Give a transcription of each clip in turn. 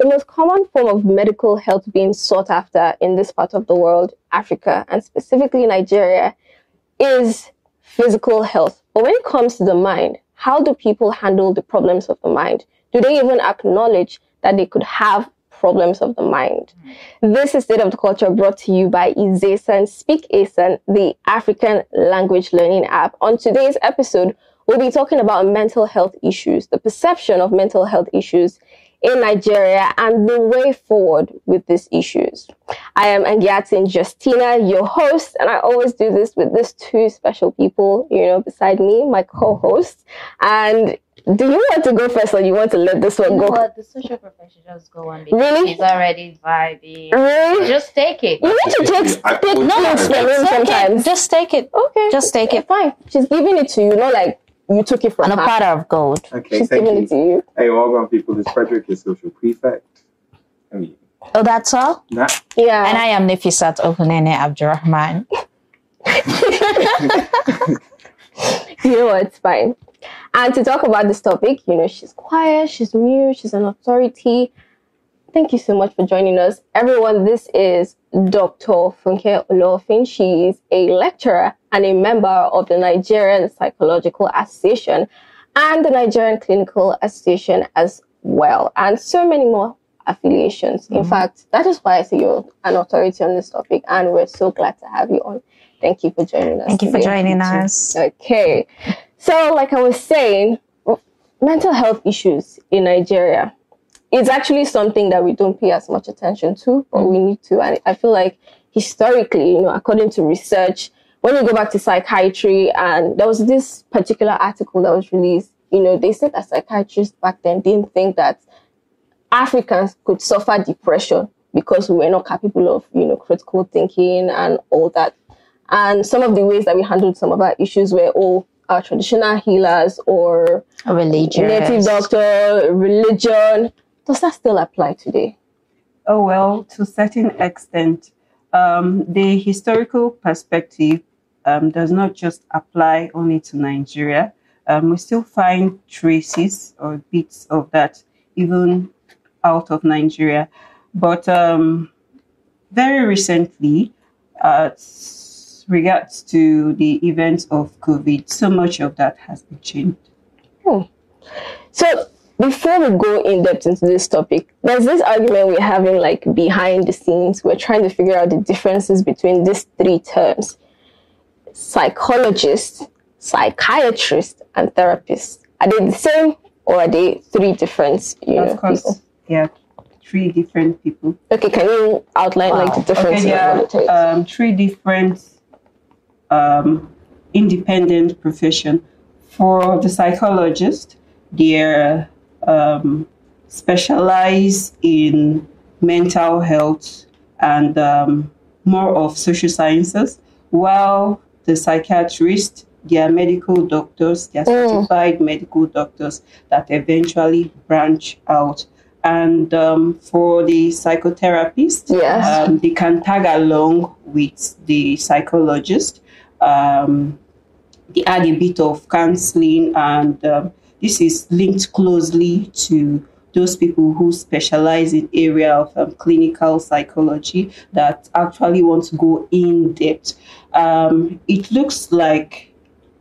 the most common form of medical health being sought after in this part of the world, Africa, and specifically Nigeria, is physical health. But when it comes to the mind, how do people handle the problems of the mind? Do they even acknowledge that they could have problems of the mind? Mm. This is State of the Culture brought to you by Izesan Speak Asan, the African language learning app. On today's episode, we'll be talking about mental health issues, the perception of mental health issues in Nigeria and the way forward with these issues. I am Angiatin Justina, your host, and I always do this with these two special people, you know, beside me, my co-host. And do you want to go first or you want to let this one You know go? what? The social professionals go on because Really? He's already vibing. Really? Just take it. You need to take, I- take no, notes from him Take it. sometimes. Just take it. Okay. Just take it. Fine. She's giving it to you, not like you took it from On a her. platter of gold. Okay, She's thank giving it to you. you. Hey, welcome people. This is Frederick, your social prefect. I mean, Oh, that's all? not Yeah. And I am Nifisat Okunene Abdurrahman. you know what, it's fine. And to talk about this topic, you know, she's quiet, she's mute, she's an authority. Thank you so much for joining us. Everyone, this is Dr. Funke Olofin. She is a lecturer and a member of the Nigerian Psychological Association and the Nigerian Clinical Association as well, and so many more affiliations. In mm-hmm. fact, that is why I say you're an authority on this topic, and we're so glad to have you on. Thank you for joining us. Thank you for today. joining us. Okay. So, like I was saying, mental health issues in Nigeria, it's actually something that we don't pay as much attention to, but mm. we need to. And I feel like historically, you know, according to research, when you go back to psychiatry, and there was this particular article that was released, you know, they said that psychiatrists back then didn't think that Africans could suffer depression because we were not capable of, you know, critical thinking and all that. And some of the ways that we handled some of our issues were all our traditional healers or Religious. native doctor, religion. Does that still apply today? Oh, well, to a certain extent. Um, the historical perspective um, does not just apply only to Nigeria. Um, we still find traces or bits of that even out of Nigeria. But um, very recently, uh, regards to the events of COVID, so much of that has been changed. So before we go in depth into this topic, there's this argument we're having like behind the scenes. We're trying to figure out the differences between these three terms: psychologist, psychiatrist, and therapist. Are they the same or are they three different you know, of course, people? yeah, three different people. Okay, can you outline like the Wow. differences? Okay, of what it there is? are um, three different um, independent profession. For the psychologist, they're um, specialize in mental health and um, more of social sciences, while the psychiatrists, they are medical doctors, are Mm. certified medical doctors that eventually branch out. And um, for the psychotherapist, Yes. um, they can tag along with the psychologist. Um, they add a bit of counseling, and um, this is linked closely to those people who specialize in area of um, clinical psychology that actually want to go in depth. Um, it looks like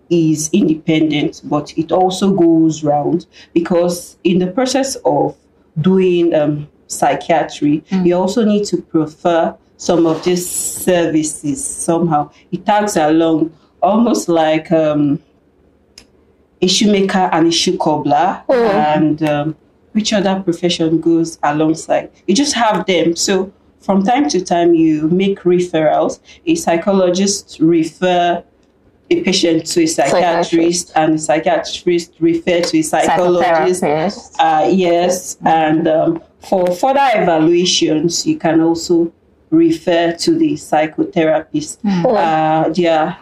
is independent, but it also goes round because in the process of doing um, psychiatry, you also need to prefer some of these services somehow. It tags along almost like um, a shoemaker and a shoe cobbler, and um, which other profession goes alongside. You just have them. So from time to time, you make referrals. A psychologist refer a patient to a psychiatrist, and a psychiatrist refer to a psychologist. Uh, yes, and um, for further evaluations, you can also refer to the psychotherapist. Uh, they are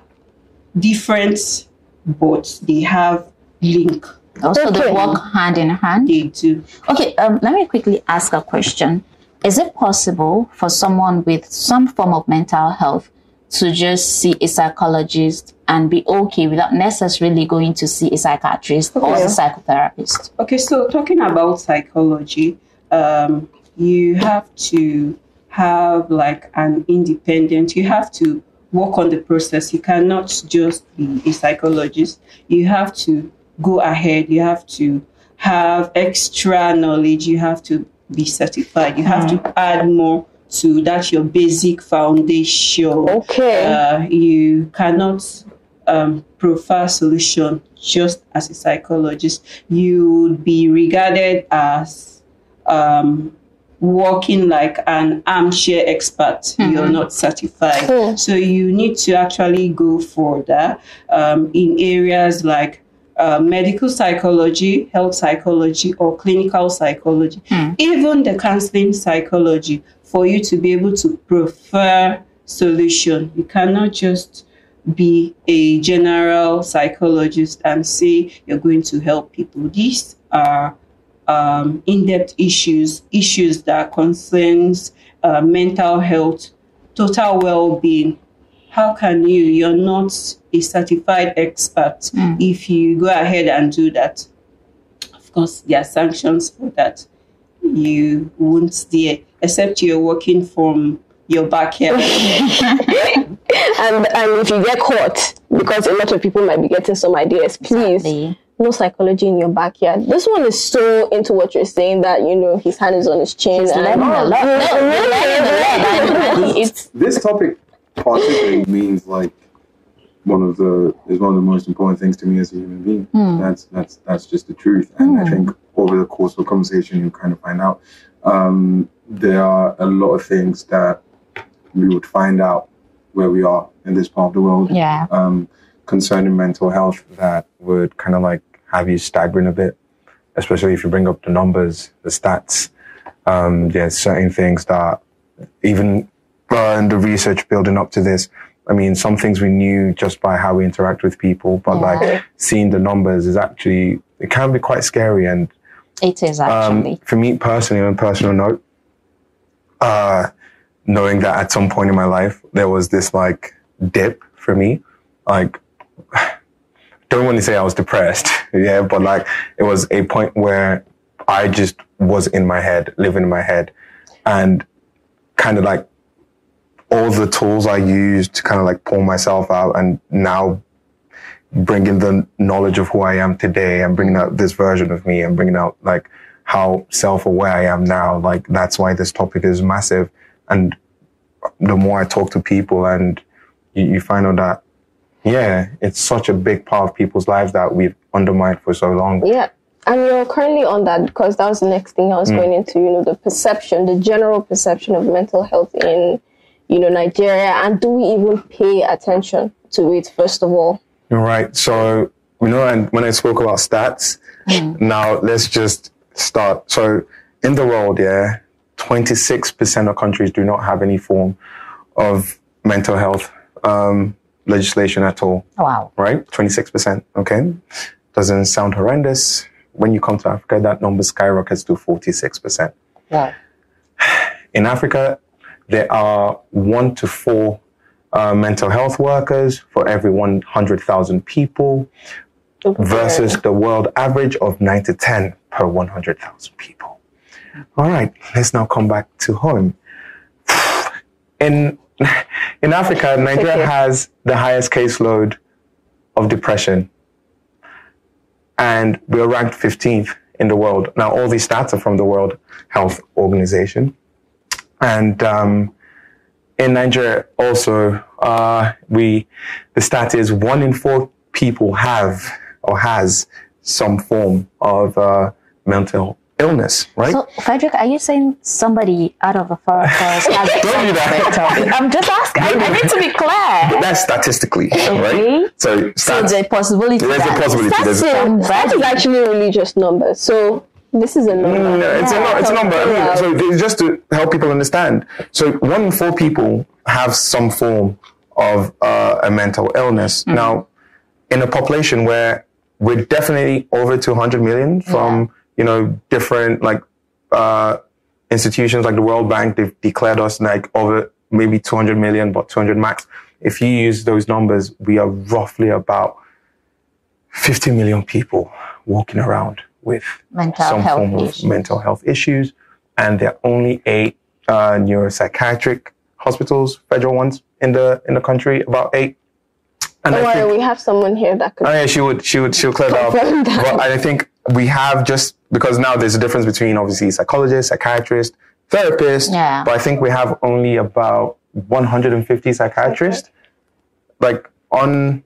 different, but they have link. Also, Okay. they work hand in hand. They do. Okay, um, let me quickly ask a question. Is it possible for someone with some form of mental health to just see a psychologist and be okay without necessarily going to see a psychiatrist or a psychotherapist? Okay, so talking about psychology, um, you have to have like an independent, you have to work on the process. You cannot just be a psychologist. You have to go ahead. You have to have extra knowledge. You have to be certified. You have to add more to that your basic foundation. Okay. Uh, you cannot um, prefer solution just as a psychologist. You would be regarded as um, working like an armchair expert. You're not certified. Hmm. So you need to actually go further um, in areas like uh, medical psychology, health psychology, or clinical psychology, even the counseling psychology, for you to be able to prefer solution. You cannot just be a general psychologist and say you're going to help people. These are um, in-depth issues, issues that concerns uh, mental health, total well-being. How can you? You're not a certified expert. Hmm. If you go ahead and do that, of course, there are sanctions for that. You won't dare, except you're working from your backyard. and and if you get caught, because a lot of people might be getting some ideas, please Exactly. no psychology in your backyard. This one is so into what you're saying that you know his hand is on his chin. He's and- learning a lot. No, Yeah, you're learning a lot. It's This topic particularly means like one of the is one of the most important things to me as a human being. That's that's that's just the truth. And I think over the course of the conversation you kind of find out um, there are a lot of things that we would find out where we are in this part of the world yeah. um, concerning mental health that would kind of like have you staggering a bit, especially if you bring up the numbers, the stats. Um, there's certain things that even uh, in the research building up to this, I mean, some things we knew just by how we interact with people, but Yeah. like seeing the numbers is actually, it can be quite scary. And It is um, actually. for me personally, on a personal note, uh, knowing that at some point in my life there was this like dip for me, like don't want to say I was depressed, yeah, but like it was a point where I just was in my head, living in my head, and kind of like all the tools I used to kind of like pull myself out, and now bringing the knowledge of who I am today and bringing out this version of me and bringing out like how self-aware I am now. Like that's why this topic is massive. And the more I talk to people and you, you find out that, yeah, it's such a big part of people's lives that we've undermined for so long. Yeah. And you're currently on that because that was the next thing I was mm. going into, you know, the perception, the general perception of mental health in, you know, Nigeria. And do we even pay attention to it, first of all? You're. So, you know, and when I spoke about stats, now let's just start. So, in the world, yeah, 26% of countries do not have any form of mental health um, legislation at all, Wow. right? 26%. Okay. Doesn't sound horrendous. When you come to Africa, that number skyrockets to 46%. Wow. In Africa, there are one to four uh, mental health workers for every 100,000 people versus the world average of 9 to 10 per 100,000 people. All right, let's now come back to home. In, in Africa, Nigeria Okay. has the highest caseload of depression, and we're ranked 15th in the world. Now, all these stats are from the World Health Organization. And um, in Nigeria, also, uh, we the stat is one in four people have or has some form of uh, mental illness, right? So, Frederick, are you saying somebody out of the four of us has Don't do that. I'm just asking. I, I need to be clear. That's statistically, Okay. right? So, So stats, the possibility there's a that possibility. There's, That's, that is actually really just numbers. So this is a number. Mm, No, it's, a, no, it's a number. I mean, so just to help people understand. So one in four people have some form of uh, a mental illness. Now, in a population where we're definitely over 200 million from, you know, different like uh, institutions like the World Bank, they've declared us like over maybe 200 million, but 200 max. If you use those numbers, we are roughly about 50 million people walking around with Mental some health form of issues. mental health issues. and there are only eight uh, neuropsychiatric hospitals, federal ones in the in the country, about eight. And Don't I worry, think- we have someone here that could. Oh yeah, she would, she would, she'll clear that up. That. But I think we have just because now there's a difference between obviously psychologists, psychiatrists, therapists. Yeah. But I think we have only about 150 psychiatrists, like on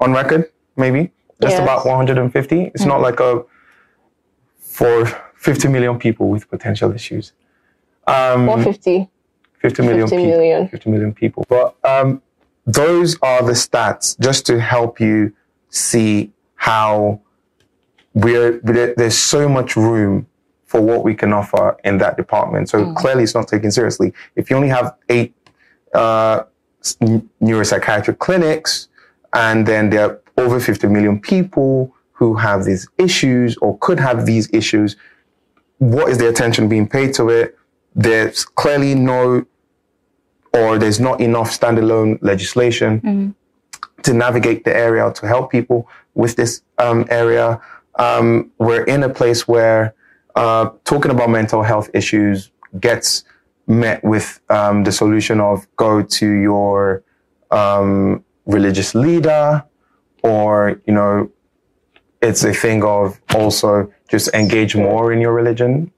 on record, maybe just Yes. about 150. It's not like a for 50 million people with potential issues. Um, 450. 50 million 50 people. million. 50 million people. But um, those are the stats just to help you see how we're, there's so much room for what we can offer in that department. So clearly it's not taken seriously. If you only have eight uh, neuropsychiatric clinics and then there are over 50 million people who have these issues or could have these issues, what is the attention being paid to it? There's clearly no or there's not enough standalone legislation to navigate the area to help people with this um, area. Um, we're in a place where uh, talking about mental health issues gets met with um, the solution of go to your um, religious leader, or you know, it's a thing of also just engage more in your religion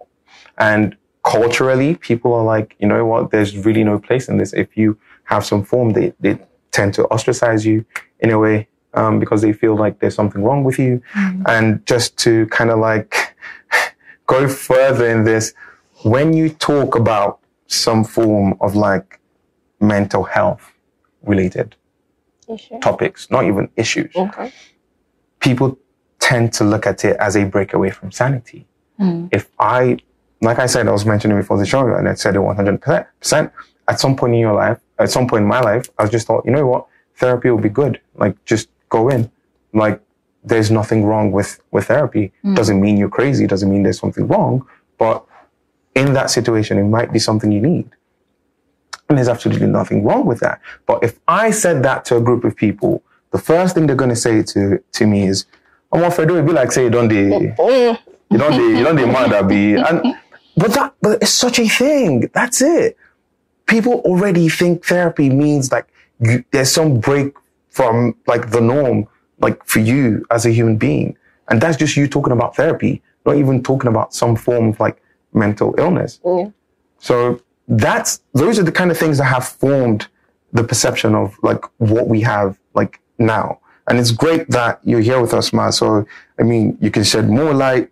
and culturally, people are like, you know what, there's really no place in this. If you have some form, they, they tend to ostracize you in a way um, because they feel like there's something wrong with you. And just to kind of like go further in this, when you talk about some form of like mental health related Issue. topics, not even issues, Okay. people tend to look at it as a breakaway from sanity. Hmm. If I, like I said, I was mentioning before the show, and I said it 100%, at some point in your life, at some point in my life, I just thought, you know what, therapy will be good. Like, just go in. Like, there's nothing wrong with, with therapy. Hmm. Doesn't mean you're crazy. Doesn't mean there's something wrong. But in that situation, it might be something you need. And there's absolutely nothing wrong with that. But if I said that to a group of people, the first thing they're going to say to, to me is, I'm afraid it be like, say, you don't de, Mm, you don't de, you don't de mad that be. And, but that, but it's such a thing. That's it. People already think therapy means like you, there's some break from like the norm, like for you as a human being. And that's just you talking about therapy, not even talking about some form of like mental illness. Yeah. So that's those are the kind of things that have formed the perception of like what we have like now. And it's great that you're here with us, Ma. So I mean, you can shed more light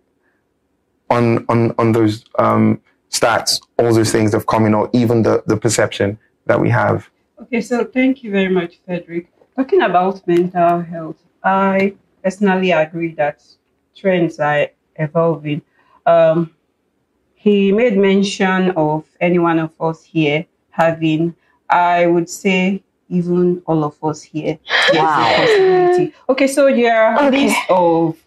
on on on those um, stats, all those things that come in, or even the the perception that we have. Okay, so thank you very much, Frederick. Talking about mental health, I personally agree that trends are evolving. Um, he made mention of any one of us here having, I would say, even all of us here. Wow. Okay, so there are Okay. list of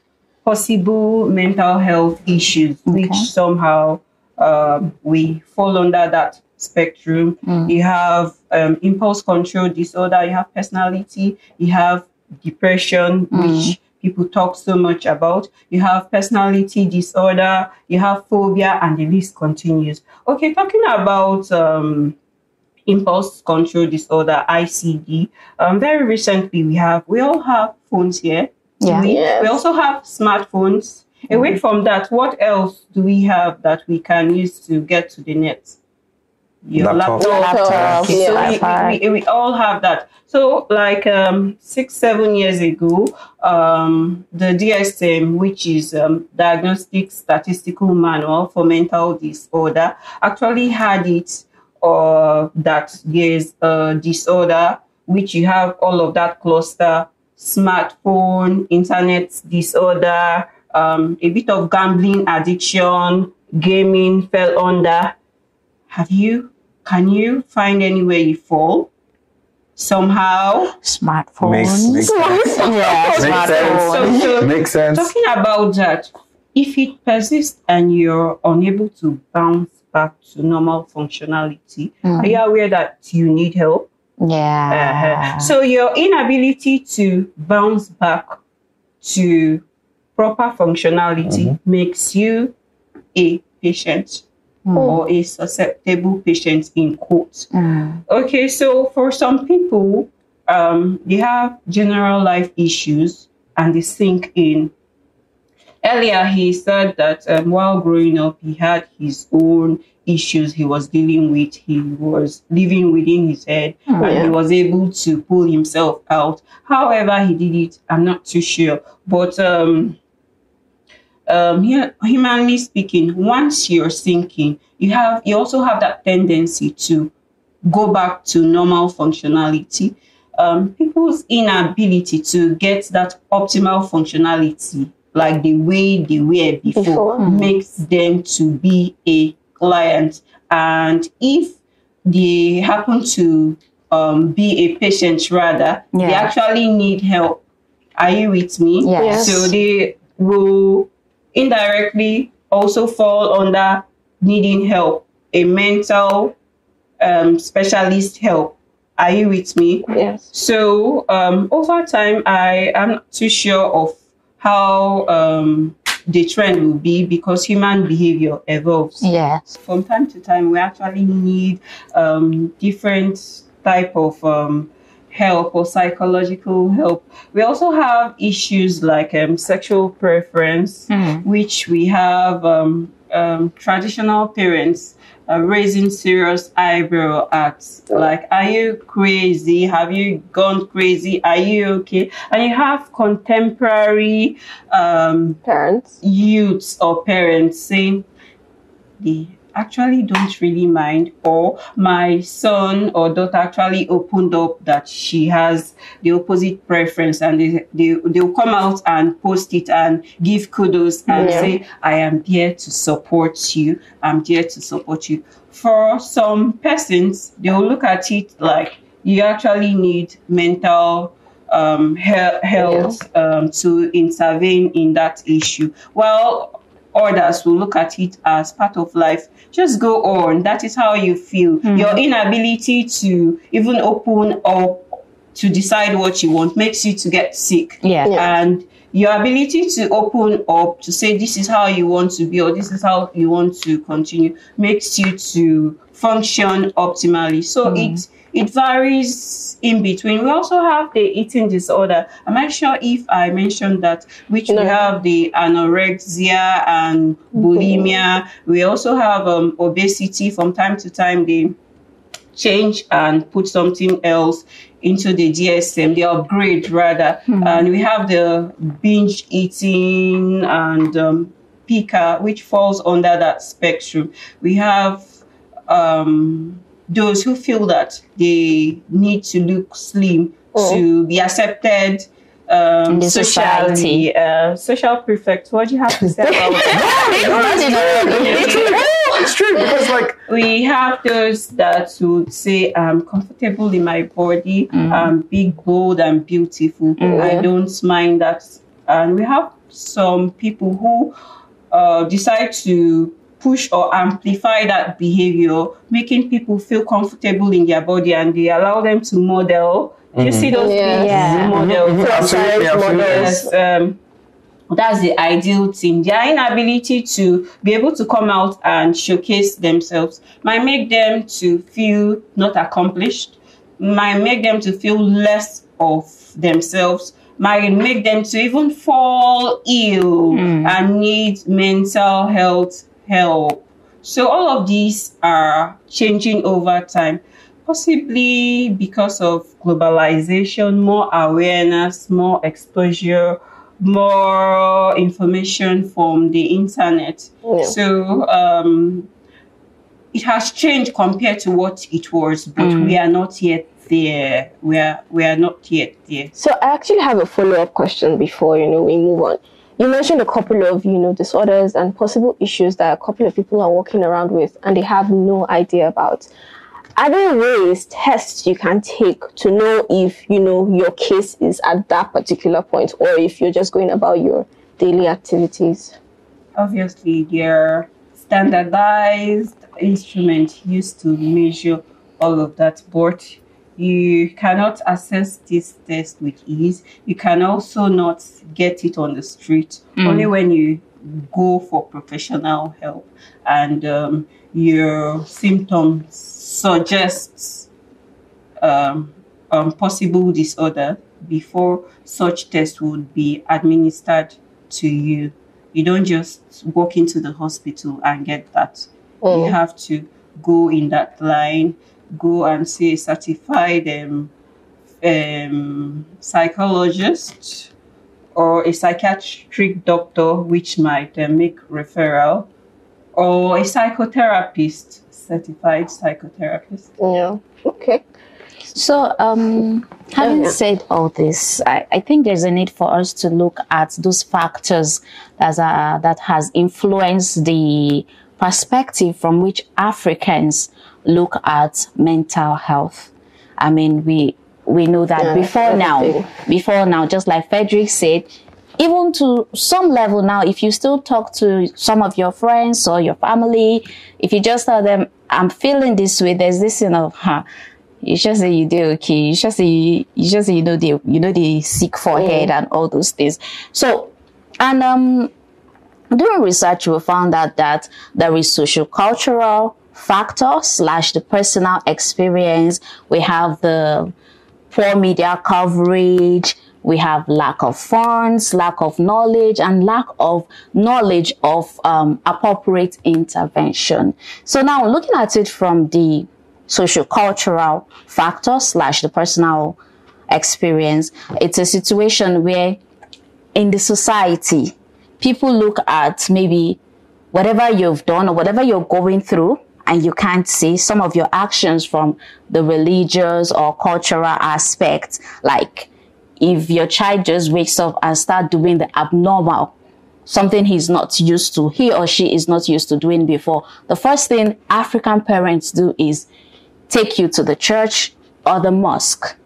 possible mental health issues which somehow um, we fall under that spectrum. You have um, impulse control disorder, you have personality, you have depression, which people talk so much about. You have personality disorder, you have phobia, and the list continues. Okay, talking about um, impulse control disorder, ICD. Um, very recently, we have we all have phones here. Yeah. We, Yes. we also have smartphones. Away from that, what else do we have that we can use to get to the net? Your Laptop. laptop. Laptop, Okay, so yeah. we, we, we, we all have that. So, like um, six, seven years ago, um, the DSM, which is um, Diagnostic Statistical Manual for Mental Disorder, actually had it uh, that there's a disorder which you have all of that cluster smartphone, internet disorder, um, a bit of gambling addiction, gaming fell under. Have you? Can you find anywhere you fall? Somehow. Smartphones. Makes, makes sense. yeah, Makes smartphones. sense. So, so Makes sense. talking about that, if it persists and you're unable to bounce back to normal functionality, are you aware that you need help? Yeah. Uh-huh. So your inability to bounce back to proper functionality makes you a patient. or a susceptible patient in quotes. Mm. Okay, so for some people, um, they have general life issues and they sink in. Earlier, he said that um, while growing up, he had his own issues he was dealing with. He was living within his head and yeah. he was able to pull himself out. However, he did it, I'm not too sure. But um, um, here, humanly speaking, once you're sinking, you have you also have that tendency to go back to normal functionality. Um, people's inability to get that optimal functionality, like the way they were before, Before. makes them to be a client. And if they happen to um, be a patient, rather, they actually need help. Are you with me? Yes. So they will indirectly also fall under needing help, a mental um, specialist help. Are you with me? Yes. So um, over time, I am not too sure of how um, the trend will be because human behavior evolves Yes. from time to time we actually need um, different type of um, help or psychological help we also have issues like um, sexual preference Mm. which we have um, um, traditional parents uh, raising serious eyebrow at like are you crazy? Have you gone crazy? Are you okay? And you have contemporary um, Parents. youths or parents saying they actually don't really mind or my son or daughter actually opened up that she has the opposite preference and they, they, they'll come out and post it and give kudos and Yeah. say i am there to support you i'm there to support you for some persons they'll look at it like you actually need mental um, he- health um, to intervene in that issue. While others will look at it as part of life. Just go on. That is how you feel. Hmm. Your inability to even open up to decide what you want makes you to get sick. Yeah. Yeah. And your ability to open up to say this is how you want to be or this is how you want to continue makes you to function optimally. So hmm. it it varies in between. We also have the eating disorder. I'm not sure if I mentioned that, which No. we have the anorexia and bulimia. We also have um, obesity. From time to time, they change and put something else into the DSM, the upgrade rather. And we have the binge eating and um, pica, which falls under that spectrum. We have um, those who feel that they need to look slim to be accepted. Um, In socially, society. uh, social prefect. What do you have to say about it's true. It's true because like we have those that would say I'm comfortable in my body, I'm big, bold, and beautiful. I don't mind that. And we have some people who uh, decide to push or amplify that behavior, making people feel comfortable in their body, and they allow them to model. You see those Yeah. things? Yeah. model. Mhm. Absolutely, absolutely. Yes, um, that's the ideal thing. Their inability to be able to come out and showcase themselves might make them to feel not accomplished, might make them to feel less of themselves, might make them to even fall ill and need mental health help. So all of these are changing over time, possibly because of globalization, more awareness, more exposure, more information from the internet. Yeah. So um, it has changed compared to what it was, but we are not yet there. We are we are not yet there. So I actually have a follow-up question before you know we move on. You mentioned a couple of you know disorders and possible issues that a couple of people are walking around with and they have no idea about. Are there ways, tests you can take to know if you know your case is at that particular point or if you're just going about your daily activities? obviously there are standardized instruments used to measure all of that but you cannot access this test with ease you can also not get it on the street only when you go for professional help and um, your symptoms suggests um, um, possible disorder before such test would be administered to you. You don't just walk into the hospital and get that. Mm. You have to go in that line, go and see a certified um, um, psychologist or a psychiatric doctor, which might uh, make referral, or a psychotherapist, certified psychotherapist. Yeah. Okay. So, um, having Yeah. said all this, I, I think there's a need for us to look at those factors that are, that has influenced the perspective from which Africans look at mental health. I mean, we we know that Yeah, before now, before now, just like Frederick said, even to some level now, if you still talk to some of your friends or your family, if you just tell them, I'm feeling this way, there's this, you know, huh, you just say you do okay. You just say you, you just say you know they you know they sick forehead and all those things. So and um doing research we found out that there is social cultural factor slash the personal experience. We have the poor media coverage. We have lack of funds, lack of knowledge, and lack of knowledge of um, appropriate intervention. So now looking at it from the social cultural factor slash the personal experience, it's a situation where in the society, people look at maybe whatever you've done or whatever you're going through and you can't see some of your actions from the religious or cultural aspect. Like if your child just wakes up and start doing the abnormal, something he's not used to, he or she is not used to doing before. The first thing African parents do is take you to the church or the mosque.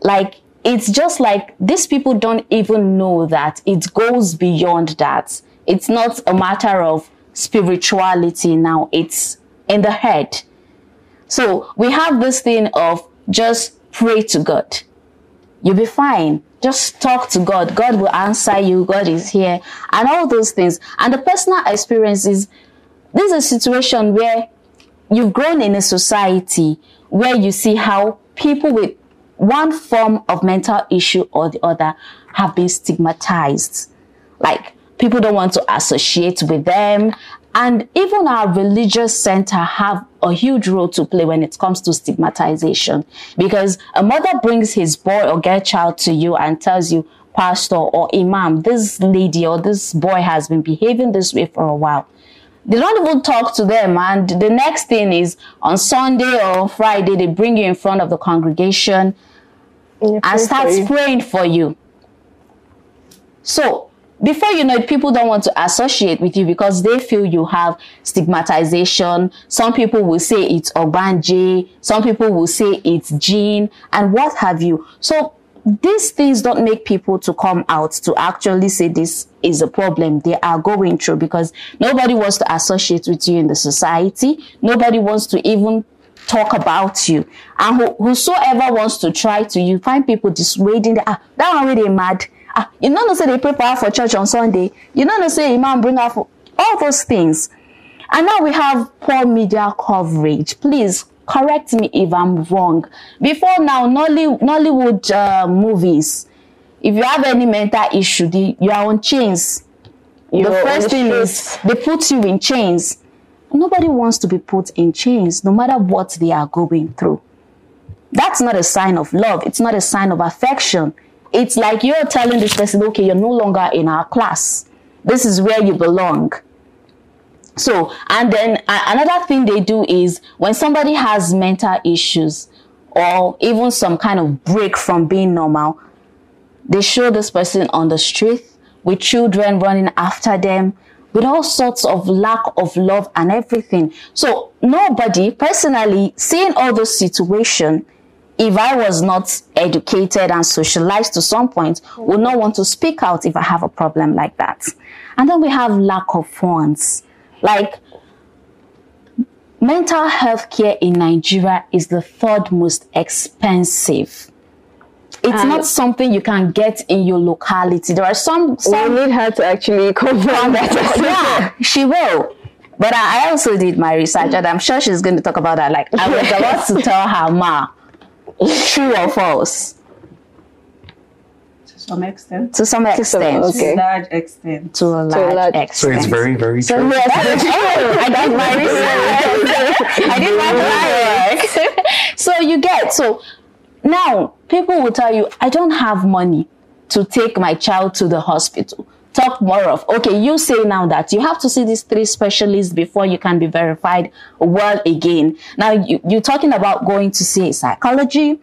Like, it's just like these people don't even know that it goes beyond that. It's not a matter of spirituality now, it's in the head. So we have this thing of just pray to God. You'll be fine. Just talk to God. God will answer you. God is here. And all those things. And the personal experience is this is a situation where you've grown in a society where you see how people with one form of mental issue or the other have been stigmatized. Like people don't want to associate with them. And even our religious center have a huge role to play when it comes to stigmatization. Because a mother brings his boy or girl child to you and tells you, pastor or imam, this lady or this boy has been behaving this way for a while they don't even talk to them and the next thing is on sunday or friday they bring you in front of the congregation and for starts praying for you so before you know it people don't want to associate with you because they feel you have stigmatization. Some people will say it's ogbanje some people will say it's jinn and what have you. So these things don't make people to come out to actually say this is a problem. They are going through because nobody wants to associate with you in the society. Nobody wants to even talk about you. And who, whosoever wants to try to you find people dissuading that ah that one really mad ah you know no say they prepare for church on sunday you know no say imam bring out all those things and now we have poor media coverage. Please correct me if I'm wrong. Before now, Nolly, Nollywood uh, movies, if you have any mental issue, the, you are on chains. You're the first thing is they put you in chains. Nobody wants to be put in chains, no matter what they are going through. That's not a sign of love. It's not a sign of affection. It's like you're telling this person, okay, you're no longer in our class. This is where you belong. So, and then uh, another thing they do is when somebody has mental issues or even some kind of break from being normal, they show this person on the street with children running after them with all sorts of lack of love and everything. So nobody personally seeing all those situation, if I was not educated and socialized to some point, would not want to speak out if I have a problem like that. And then we have lack of funds. Like mental health care in Nigeria is the third most expensive. It's not something you can get in your locality. There are some We some need her to actually confirm that. yeah, she will. But I I also did my research, and I'm sure she's going to talk about that. Like I was about to tell her, ma, true or false, To some extent. to some some- extent, okay. To a large extent. to a large, large- So extent. it's very, very So true. yes, that's true. I did my research. I did my homework. so you get so now people will tell you, I don't have money to take my child to the hospital. Talk more of okay. You say now that you have to see these three specialists before you can be verified well again. Now you, you're talking about going to see a psychology,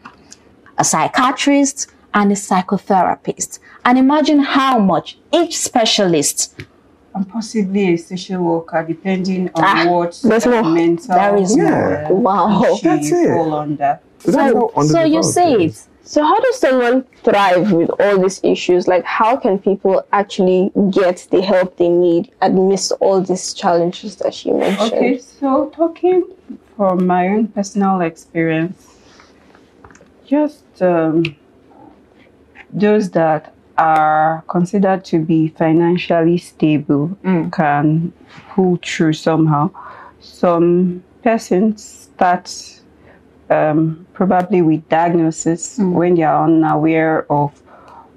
a psychiatrist, and a psychotherapist. And imagine how much each specialist And possibly a social worker, depending on Ah, what there's more. mental There is more. uh, Wow. That's it. fall under. That's how so you say it it. is. So how does someone thrive with all these issues? Like how can people actually get the help they need amidst all these challenges that she mentioned? Okay, so talking from my own personal experience, just um, those that are considered to be financially stable Mm. can pull through somehow. Some persons start um, probably with diagnosis when they are unaware of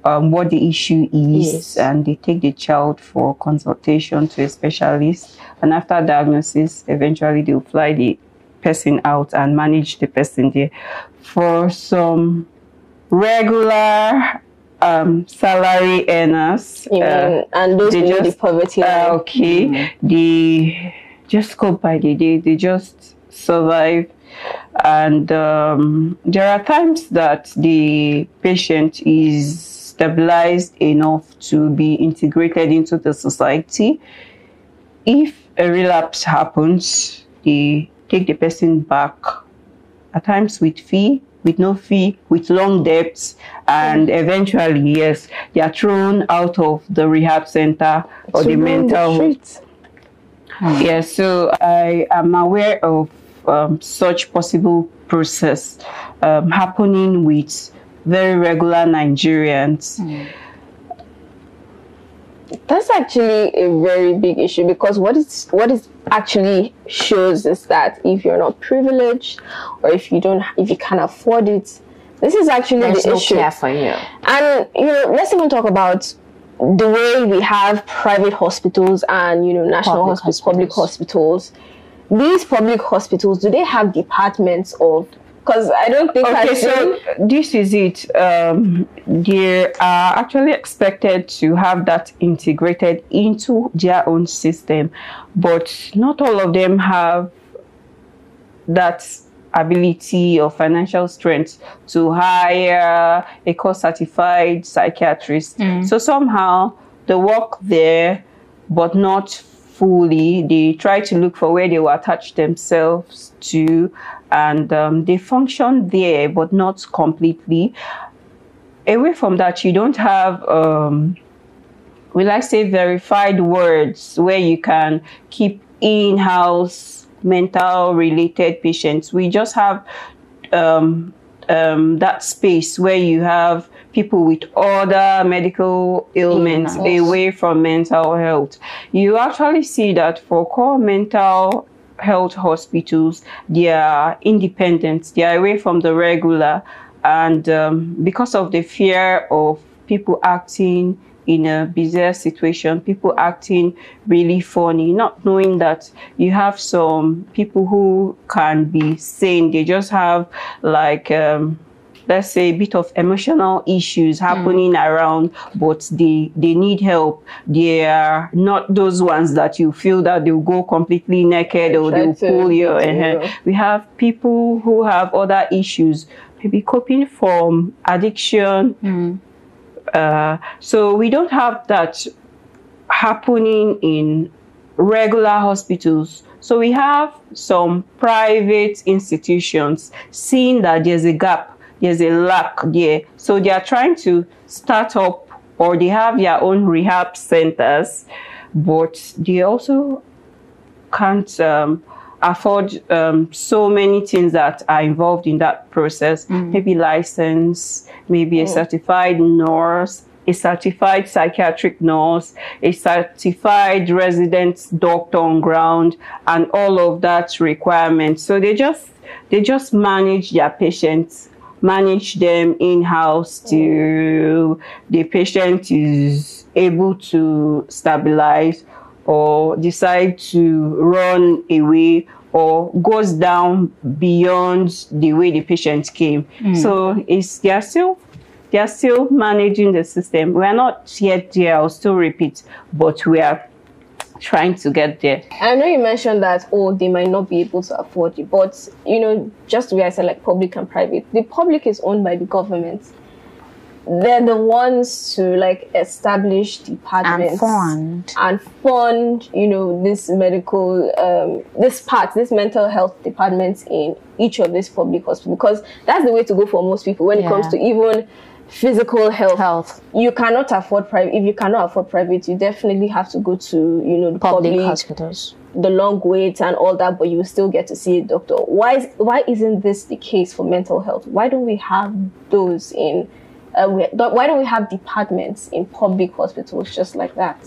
um, what the issue is Yes. and they take the child for consultation to a specialist and after diagnosis eventually they'll fly the person out and manage the person there for some regular um, salary earners uh, mean, and those below the poverty uh, line. okay they just go by the day they just survive and um, there are times that the patient is stabilized enough to be integrated into the society. If a relapse happens they take the person back at times with fee with no fee with long debts and eventually yes they are thrown out of the rehab center or To the mental streets. yeah, so I am aware of um, such possible process um, happening with very regular Nigerians. That's actually a very big issue because what is what it actually shows is that if you're not privileged or if you don't if you can't afford it, this is actually There's the no issue. care for you. And you know, let's even talk about the way we have private hospitals and you know national Public hospitals, public hospitals. Hospitals. These public hospitals, do they have departments of? Because I don't think Okay, I've so this is it. Um, they are actually expected to have that integrated into their own system, but not all of them have that ability or financial strength to hire a course certified psychiatrist. So somehow they work there, but not fully. They try to look for where they will attach themselves to, and um, they function there, but not completely. Away from that, you don't have. Um, will I say verified words where you can keep in-house mental related patients. We just have um, um, that space where you have people with other medical ailments Illness. away from mental health. You actually see that for core mental health hospitals, they are independent, they are away from the regular, and um, because of the fear of people acting in a bizarre situation, people acting really funny, not knowing that you have some people who can be sane. They just have like um, let's say a bit of emotional issues happening around, but they they need help. They are not those ones that you feel that they'll go completely naked or they'll pull your to- hair. We have people who have other issues, maybe coping from addiction. Uh, so we don't have that happening in regular hospitals. So we have some private institutions seeing that there's a gap, there's a lack there. So they are trying to start up or they have their own rehab centers, but they also can't um, afford um, so many things that are involved in that process. Maybe license, maybe a certified nurse, a certified psychiatric nurse, a certified resident doctor on ground, and all of that requirement. So they just they just manage their patients, manage them in house till the patient is able to stabilize or decide to run away or goes down beyond the way the patient came. Hmm. So it's they are still they are still managing the system. We are not yet there, I'll still repeat, but we are trying to get there. I know you mentioned that oh they might not be able to afford it, but you know just the way I said like public and private. The public is owned by the government. They're the ones to like establish departments And fund. and fund you know this medical um, this part this mental health departments in each of these public hospitals because that's the way to go for most people when it comes to even physical health Health. you cannot afford private if you cannot afford private you definitely have to go to you know the Public, public, hospitals. the long wait and all that but you will still get to see a doctor why is, why isn't this the case for mental health why don't we have those in uh, we, why don't we have departments in public hospitals just like that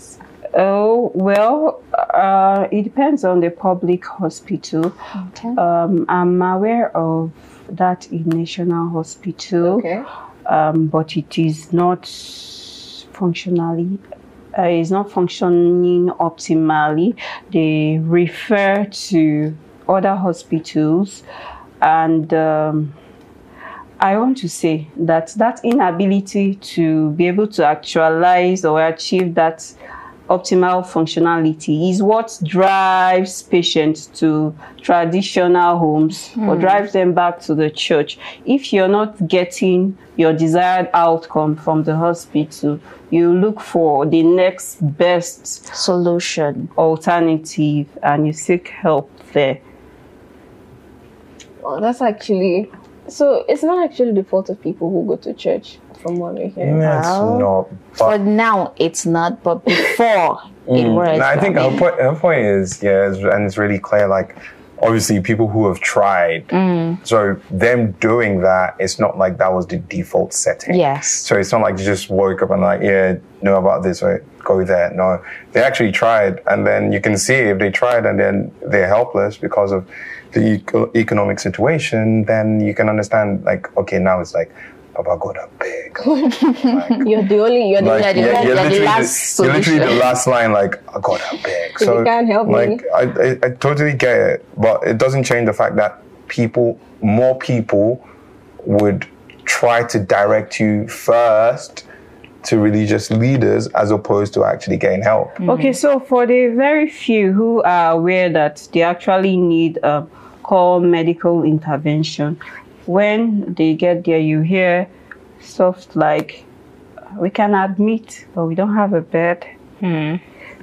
Oh, well, uh, it depends on the public hospital. Okay. Um, I'm aware of that in National Hospital, okay um, but it is not functionally. Uh, it's not functioning optimally. They refer to other hospitals, and um, I want to say that that inability to be able to actualize or achieve that optimal functionality is what drives patients to traditional homes or hmm. drives them back to the church. If you're not getting your desired outcome from the hospital, you look for the next best Solution. alternative and you seek help there. well that's actually so it's not actually the fault of people who go to church from what we're hearing That's Well, not. For But now, it's not, but before it mm, was. no, I think her point, her point is yeah, it's, and it's really clear. Like, obviously, people who have tried. Mm. So them doing that, it's not like that was the default setting. Yes. So it's not like you just woke up and like, yeah, know about this or go there. No, they actually tried, and then you can see if they tried and then they're helpless because of the eco- economic situation. Then you can understand, like, okay, now it's like, Baba God, I beg. like, you're the only you're the, like, Yeah, the- yeah, yeah, you're, the literally last the, you're literally the last line, like, oh God, I beg. So, you can't help me. I, I, I totally get it, but it doesn't change the fact that people, more people would try to direct you first to religious leaders as opposed to actually getting help. Mm-hmm. Okay, so for the very few who are aware that they actually need a call medical intervention, when they get there, you hear stuff like, "We can admit, but we don't have a bed.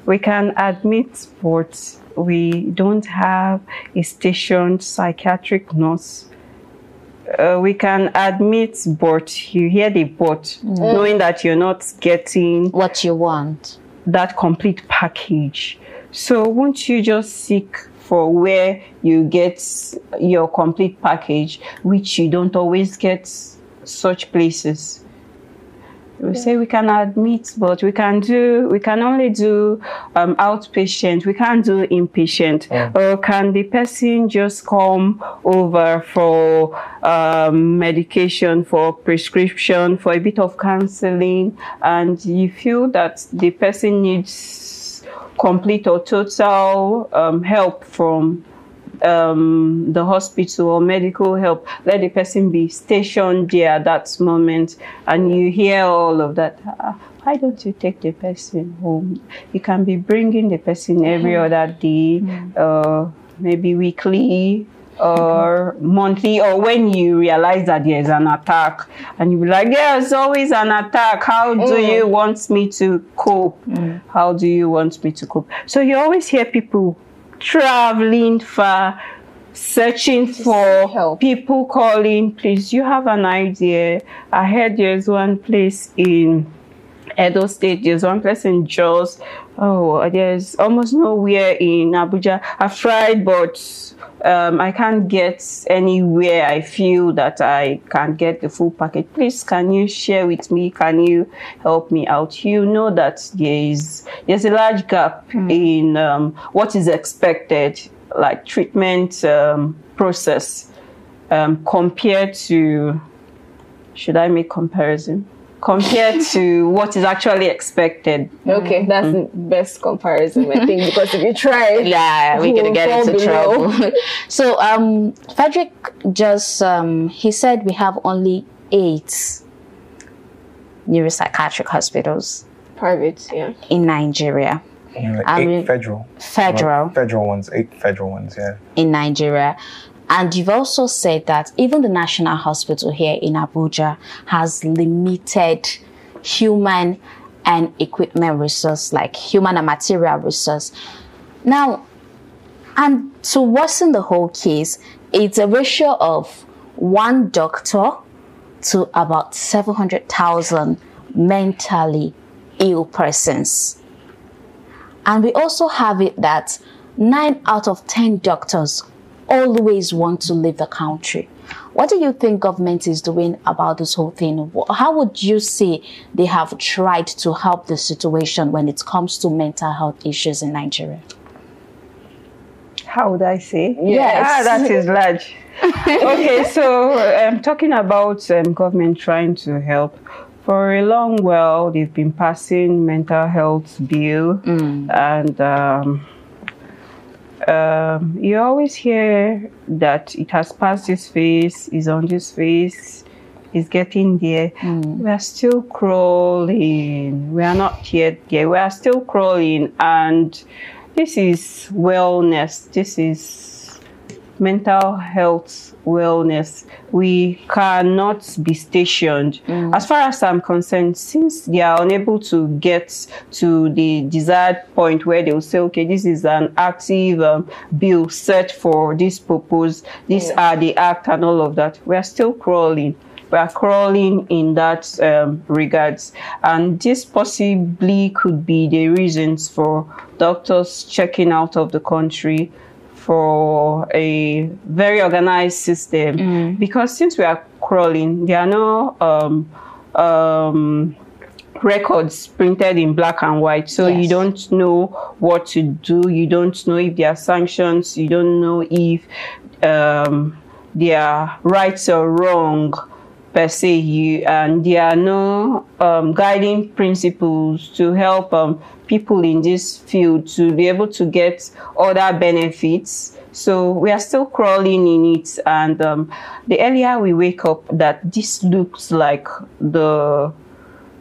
We can admit, but we don't have a stationed psychiatric nurse." Uh, we can admit, but you hear the but, knowing that you're not getting what you want. that complete package. So won't you just seek for where you get your complete package, which you don't always get such places? We say we can admit, but we can do, we can only do um, outpatient. We can't do inpatient. Or can the person just come over for um, medication, for prescription, for a bit of counseling, and you feel that the person needs complete or total um, help from um, the hospital or medical help, let the person be stationed there at that moment, and you hear all of that. "Ah, Why don't you take the person home? You can be bringing the person every other day, uh, maybe weekly. Or monthly, or when you realize that there's an attack, and you be like, "There's always an attack. How do mm. you want me to cope? Mm. How do you want me to cope?" So you always hear people traveling far, searching for help. people calling, please, you have an idea. I heard there's one place in Edo State. There's one place in Jos. Oh, there's almost nowhere in Abuja. I've tried, but um, I can't get anywhere. I feel that I can't get the full package. Please, can you share with me? Can you help me out? You know that there is there's a large gap in um, what is expected, like treatment um, process, um, compared to. Should I make comparison? Compared to what is actually expected. Okay, that's the best comparison, I think, because if you try yeah, we're gonna get fall into below. trouble. so, um, Frederick just um, he said we have only eight neuropsychiatric hospitals private, yeah. in Nigeria, Yeah, like eight mean- federal. federal federal ones, eight federal ones, yeah. in Nigeria. And you've also said that even the National Hospital here in Abuja has limited human and equipment resource, like human and material resource. Now, and to worsen the whole case, it's a ratio of one doctor to about 700,000 mentally ill persons. And we also have it that nine out of 10 doctors always want to leave the country. What do you think government is doing about this whole thing? How would you say they have tried to help the situation when it comes to mental health issues in Nigeria? How would I say? Yes. Ah, that is large. okay, so I'm um, talking about um, government trying to help. For a long while, they've been passing mental health bill, and um, um, you always hear that it has passed this phase, is on this phase, is getting there. We are still crawling. We are not yet there. We are still crawling, and this is wellness. This is mental health wellness. We cannot be stationed. As far as I'm concerned, since they are unable to get to the desired point where they will say, okay, this is an active um, bill set for this purpose, these are the act and all of that, we are still crawling. We are crawling in that um, regards, and this possibly could be the reasons for doctors checking out of the country for a very organized system. Because since we are crawling there are no um, um, records printed in black and white. So you don't know what to do. You don't know if there are sanctions. You don't know if um, there are rights or wrong per se you and there are no um, guiding principles to help um, people in this field to be able to get other benefits. So we are still crawling in it and um, the earlier we wake up that this looks like the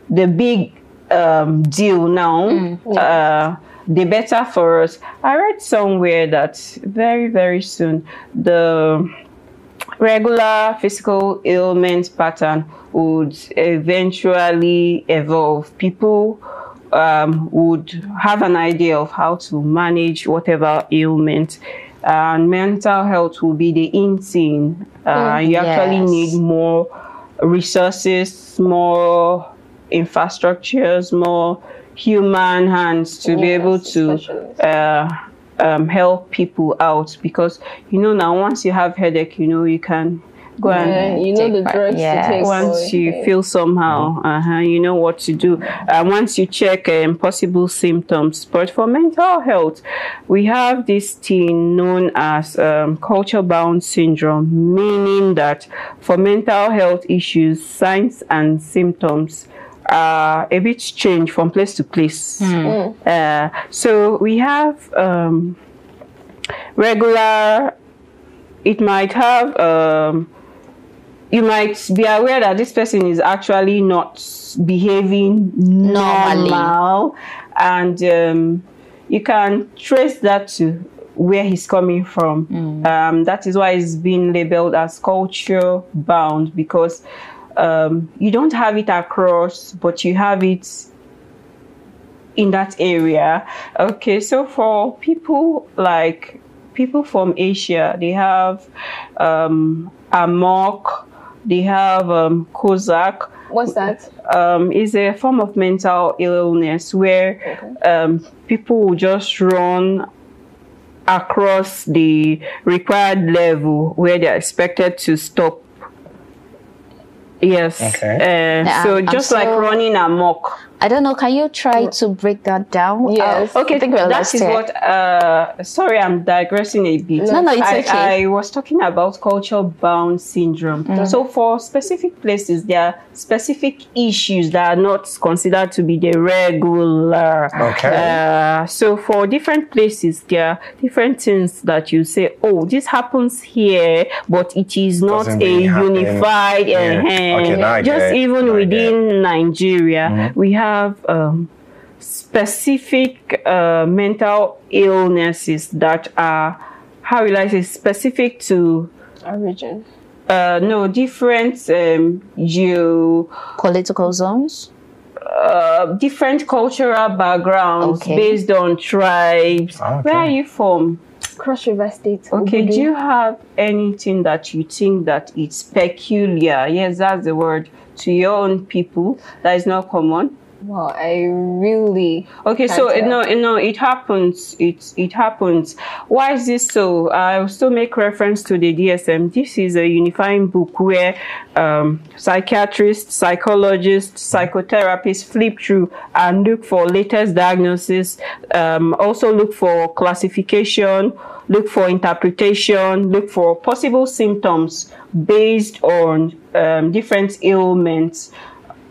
the big um, deal now uh, the better for us. I read somewhere that very very soon the regular physical ailment pattern would eventually evolve. People um, would have an idea of how to manage whatever ailment. And mental health will be the in thing. Uh, you actually yes. need more resources, more infrastructures, more human hands to be able to uh, um, help people out because you know now once you have headache, you know you can go and Yeah, you know the part- drugs yes. to take. once you it. feel somehow, uh-huh, you know what to do. Uh, once you check um, possible symptoms, but for mental health, we have this thing known as um, culture-bound syndrome, meaning that for mental health issues, signs and symptoms are a bit change from place to place. Uh, so we have um, regular. It might have. Um, you might be aware that this person is actually not behaving Normally. normal, and um, you can trace that to where he's coming from. Um, that is why it's been labeled as culture bound because um, you don't have it across, but you have it in that area. Okay, so for people like people from Asia, they have um, Amok, they have um, Kozak, What's that? um, is a form of mental illness where um, people will just run across the required level where they're expected to stop. Yes. Okay. Uh, Yeah, so I'm just like so- running amok. I don't know. Can you try to break that down? Yes. Uh, Okay, I think we're that lost is here. what. Uh, sorry, I'm digressing a bit. No, no, it's I, okay. I was talking about culture bound syndrome. So for specific places, there are specific issues that are not considered to be the regular. Okay. Uh, so for different places, there are different things that you say, oh, this happens here, but it is not Doesn't a really unified. Yeah. uh-huh. Okay, now I Just get even Now I get within Nigeria, Mm-hmm. we have. Um, specific uh, mental illnesses that are how will I say specific to Origin. uh, no different um, geo Political zones. uh, different cultural backgrounds Okay. based on tribes. Okay. Where are you from? Cross River State. Okay, Obudu. do you have anything that you think that it's peculiar? Yes, that's the word to your own people that is not common. Well, I really. Okay, so it, no, no, it happens. It it happens. Why is this so? I will still make reference to the DSM. This is a unifying book where um, psychiatrists, psychologists, psychotherapists flip through and look for latest diagnosis. Um, also look for classification. Look for interpretation. Look for possible symptoms based on um, different ailments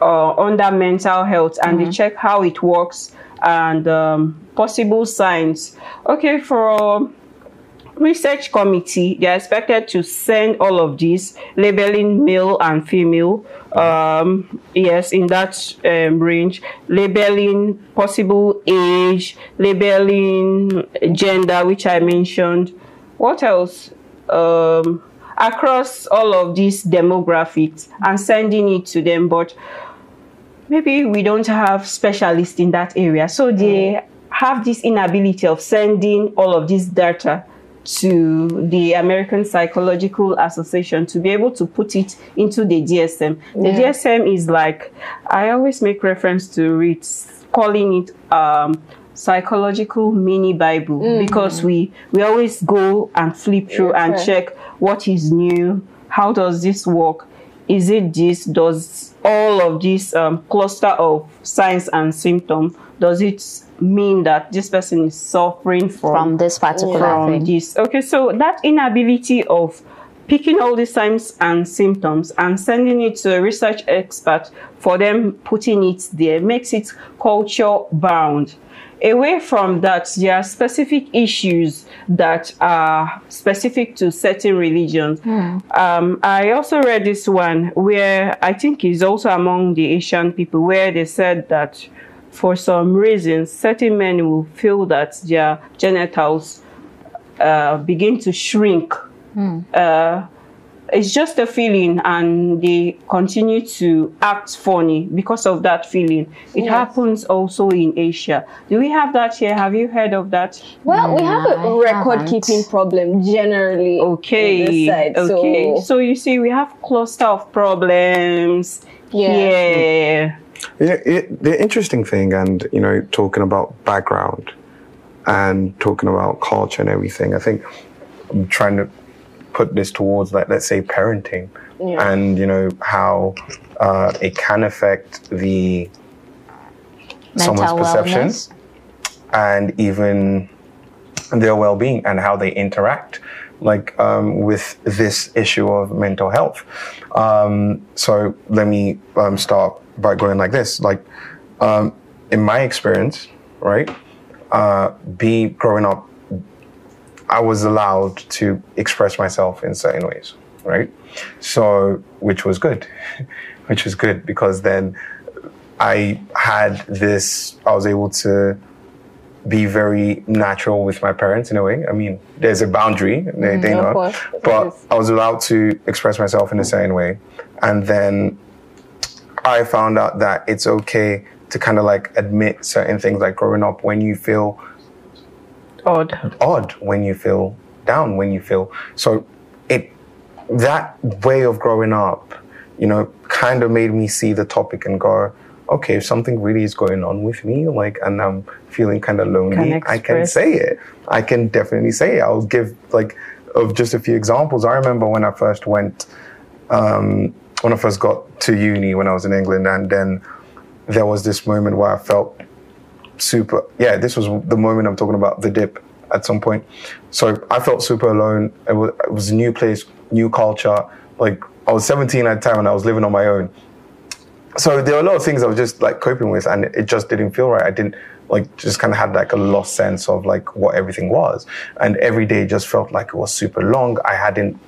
uh, under mental health and they check how it works and um, possible signs. Okay, for research committee, they are expected to send all of these labeling male and female. Um, yes, in that um, range, labeling possible age, labeling gender, which I mentioned. What else? Um, across all of these demographics and sending it to them, but maybe we don't have specialists in that area. So they have this inability of sending all of this data to the American Psychological Association to be able to put it into the DSM. The Yeah. DSM is like, I always make reference to it, calling it um, psychological mini Bible because we, we always go and flip through Yeah, and right. check what is new, how does this work, is it this does all of this um, cluster of signs and symptoms does it mean that this person is suffering from From this particular from thing. this okay so that inability of picking all these signs and symptoms and sending it to a research expert for them putting it there makes it culture bound away from that there are specific issues that are specific to certain religions. Um, i also read this one where i think is also among the asian people where they said that for some reasons certain men will feel that their genitals uh, begin to shrink uh, it's just a feeling and they continue to act funny because of that feeling it Yes. happens also in asia do we have that here have you heard of that Well, we have I a record haven't. keeping problem generally. okay this side, okay So, so you see we have cluster of problems Yeah. yeah Yeah, it, the interesting thing, and you know, talking about background and talking about culture and everything, I think I'm trying to put this towards, like, let's say, parenting, Yeah. and you know how uh, it can affect the someone's Mental perception wellness. and even their well-being and how they interact like um, with this issue of mental health um, so let me um, start by going like this like um, in my experience right uh, be growing up i was allowed to express myself in certain ways right so which was good which was good because then i had this i was able to be very natural with my parents in a way. I mean, there's a boundary, they, they know. course. But I was allowed to express myself in a certain way. And then I found out that it's okay to kind of like admit certain things like growing up when you feel odd odd, when you feel down, when you feel so it that way of growing up, you know, kind of made me see the topic and go, okay, if something really is going on with me, like, and I'm feeling kind of lonely, Can I can say it. I can definitely say it. I'll give like of just a few examples. I remember when I first went, um, when I first got to uni when I was in England, and then there was this moment where I felt super. Yeah, this was the moment I'm talking about the dip at some point. So I felt super alone. It was, it was a new place, new culture. Like I was 17 at the time and I was living on my own. So there were a lot of things I was just like coping with, and it just didn't feel right. I didn't like just kind of had like a lost sense of like what everything was, and every day just felt like it was super long. I hadn't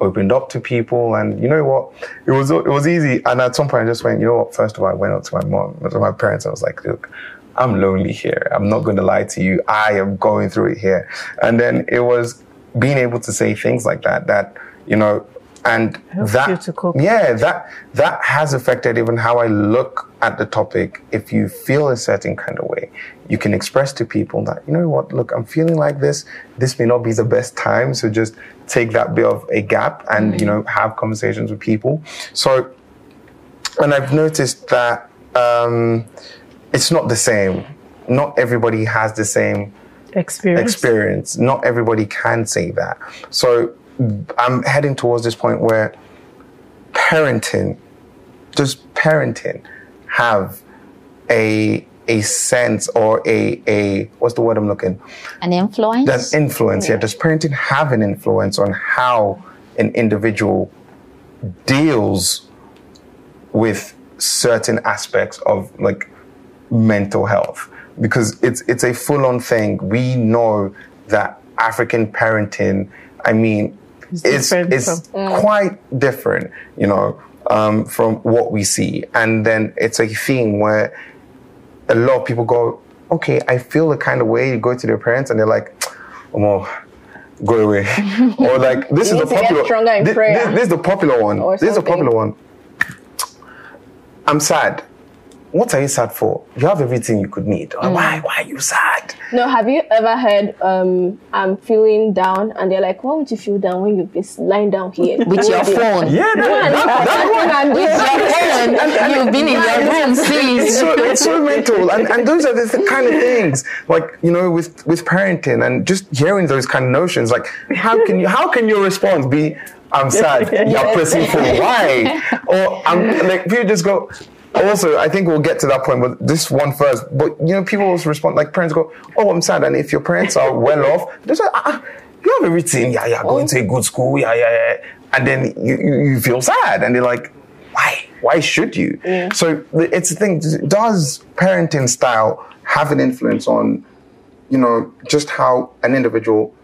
opened up to people, and you know what? It was it was easy. And at some point, I just went, you know what? First of all, I went up to my mom, to my parents, I was like, look. I'm lonely here. I'm not going to lie to you. I am going through it here. And then it was being able to say things like that, that, you know, and that, you to cope. yeah, that, that has affected even how I look at the topic. If you feel a certain kind of way, you can express to people that, you know what, look, I'm feeling like this. This may not be the best time. So just take that bit of a gap and, you know, have conversations with people. So, and I've noticed that, um, it's not the same. Not everybody has the same Experience. experience. Not everybody can say that. So I'm heading towards this point where parenting, does parenting have a a sense or a a what's the word I'm looking? An influence? Does influence, yeah. Does parenting have an influence on how an individual deals with certain aspects of like mental health? Because it's it's a full on thing. We know that African parenting, I mean, It's it's it's from- quite different, you know, um, from what we see. And then it's a thing where a lot of people go, okay, I feel the kind of way. You go to their parents and they're like, oh, go away. or like, this is the popular in. This, this is the popular one. This is the popular one. I'm sad. What are you sad for? You have everything you could need. Mm. Why? Why are you sad? No, have you ever heard um I'm feeling down and they're like, Why would you feel down when you've been lying down here? With your phone. Yeah, that, that, that, Your phone. and You've been in your room it's since. so, it's so mental and, and those are the th- kind of things like you know with with parenting and just hearing those kind of notions like how can you how can your response be i'm sad you're pressing for why or i'm like people just go also i think we'll get to that point but this one first but you know people also respond like parents go oh i'm sad and if your parents are well off they say ah, ah, you have everything yeah yeah going to a good school yeah yeah yeah and then you, you, you feel sad and they're like why? Why should you? So it's the thing. Does parenting style have an influence on, you know, just how an individual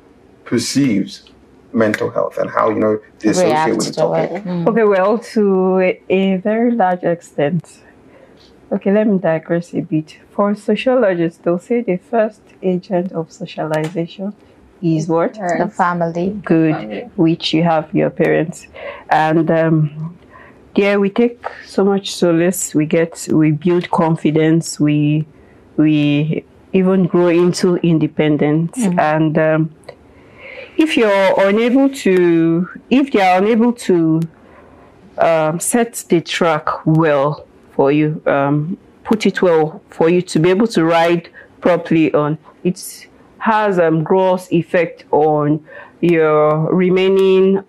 perceives mental health and how you know they associate with the to topic? it. Okay, well, to a, a very large extent. Okay, let me digress a bit. For sociologists, they'll say the first agent of socialization is what? The family. Good, which you have your parents. And um, there we take so much solace, we get, we build confidence, we, we even grow into independence. And um, if you're unable to, if they are unable to um, set the track well for you, um, put it well for you to be able to ride properly on. It has a um, gross effect on your remaining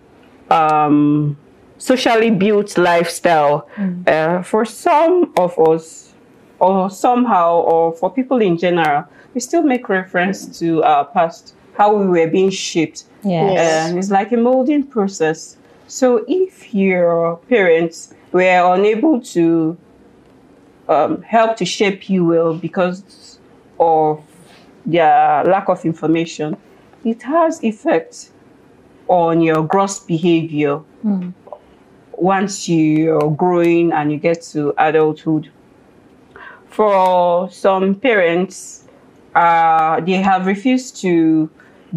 um, socially built lifestyle. Uh, for some of us, or somehow, or for people in general, we still make reference to our past, how we were being shaped. Yes. And it's like a molding process. So if your parents were unable to um, help to shape you well because of their lack of information, it has effect on your gross behavior once you're growing and you get to adulthood. For some parents, uh, they have refused to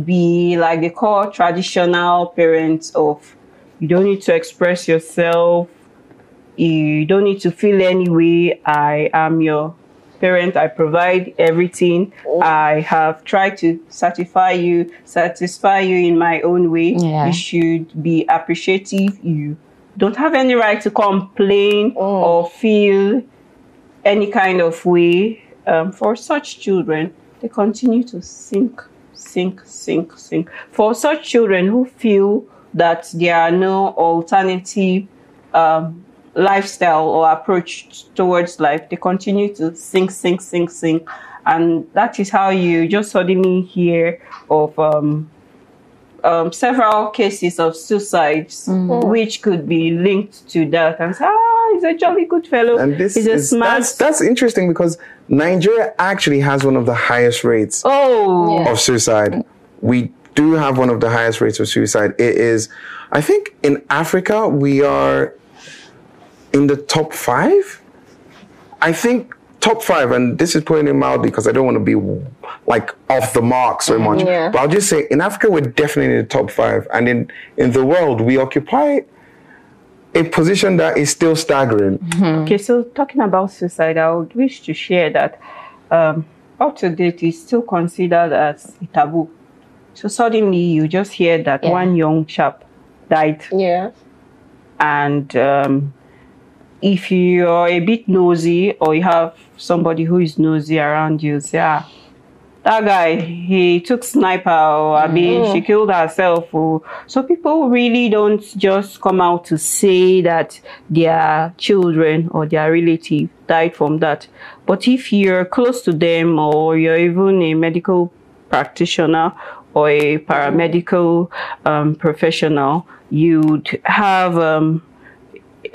be like they call traditional parents of you don't need to express yourself, you don't need to feel any way. I am your parent, I provide everything. I have tried to satisfy you, satisfy you in my own way. Yeah. You should be appreciative. You don't have any right to complain or feel any kind of way. Um, for such children, they continue to sink, sink, sink, sink. For such children who feel that there are no alternative um, lifestyle or approach towards life, they continue to sink, sink, sink, sink. And that is how you just suddenly hear of um, um, several cases of suicides, which could be linked to that. And say, ah, he's a jolly good fellow. And this he's a is smart. that's, that's interesting because Nigeria actually has one of the highest rates oh, Yeah. of suicide. We do have one of the highest rates of suicide. It is, I think, in Africa we are in the top five. I think top five, and this is putting it mildly because I don't want to be like off the mark so much. Yeah. But I'll just say in Africa we're definitely in the top five, and in in the world we occupy a position that is still staggering. Okay, so talking about suicide, I would wish to share that um, up to date is still considered as a taboo. So suddenly you just hear that Yeah. one young chap died, Yeah. and um, if you're a bit nosy or you have somebody who is nosy around you, say, ah, that guy, he took sniper, or I mean, she killed herself. Or, so people really don't just come out to say that their children or their relative died from that. But if you're close to them or you're even a medical practitioner or a paramedical um, professional, you'd have um,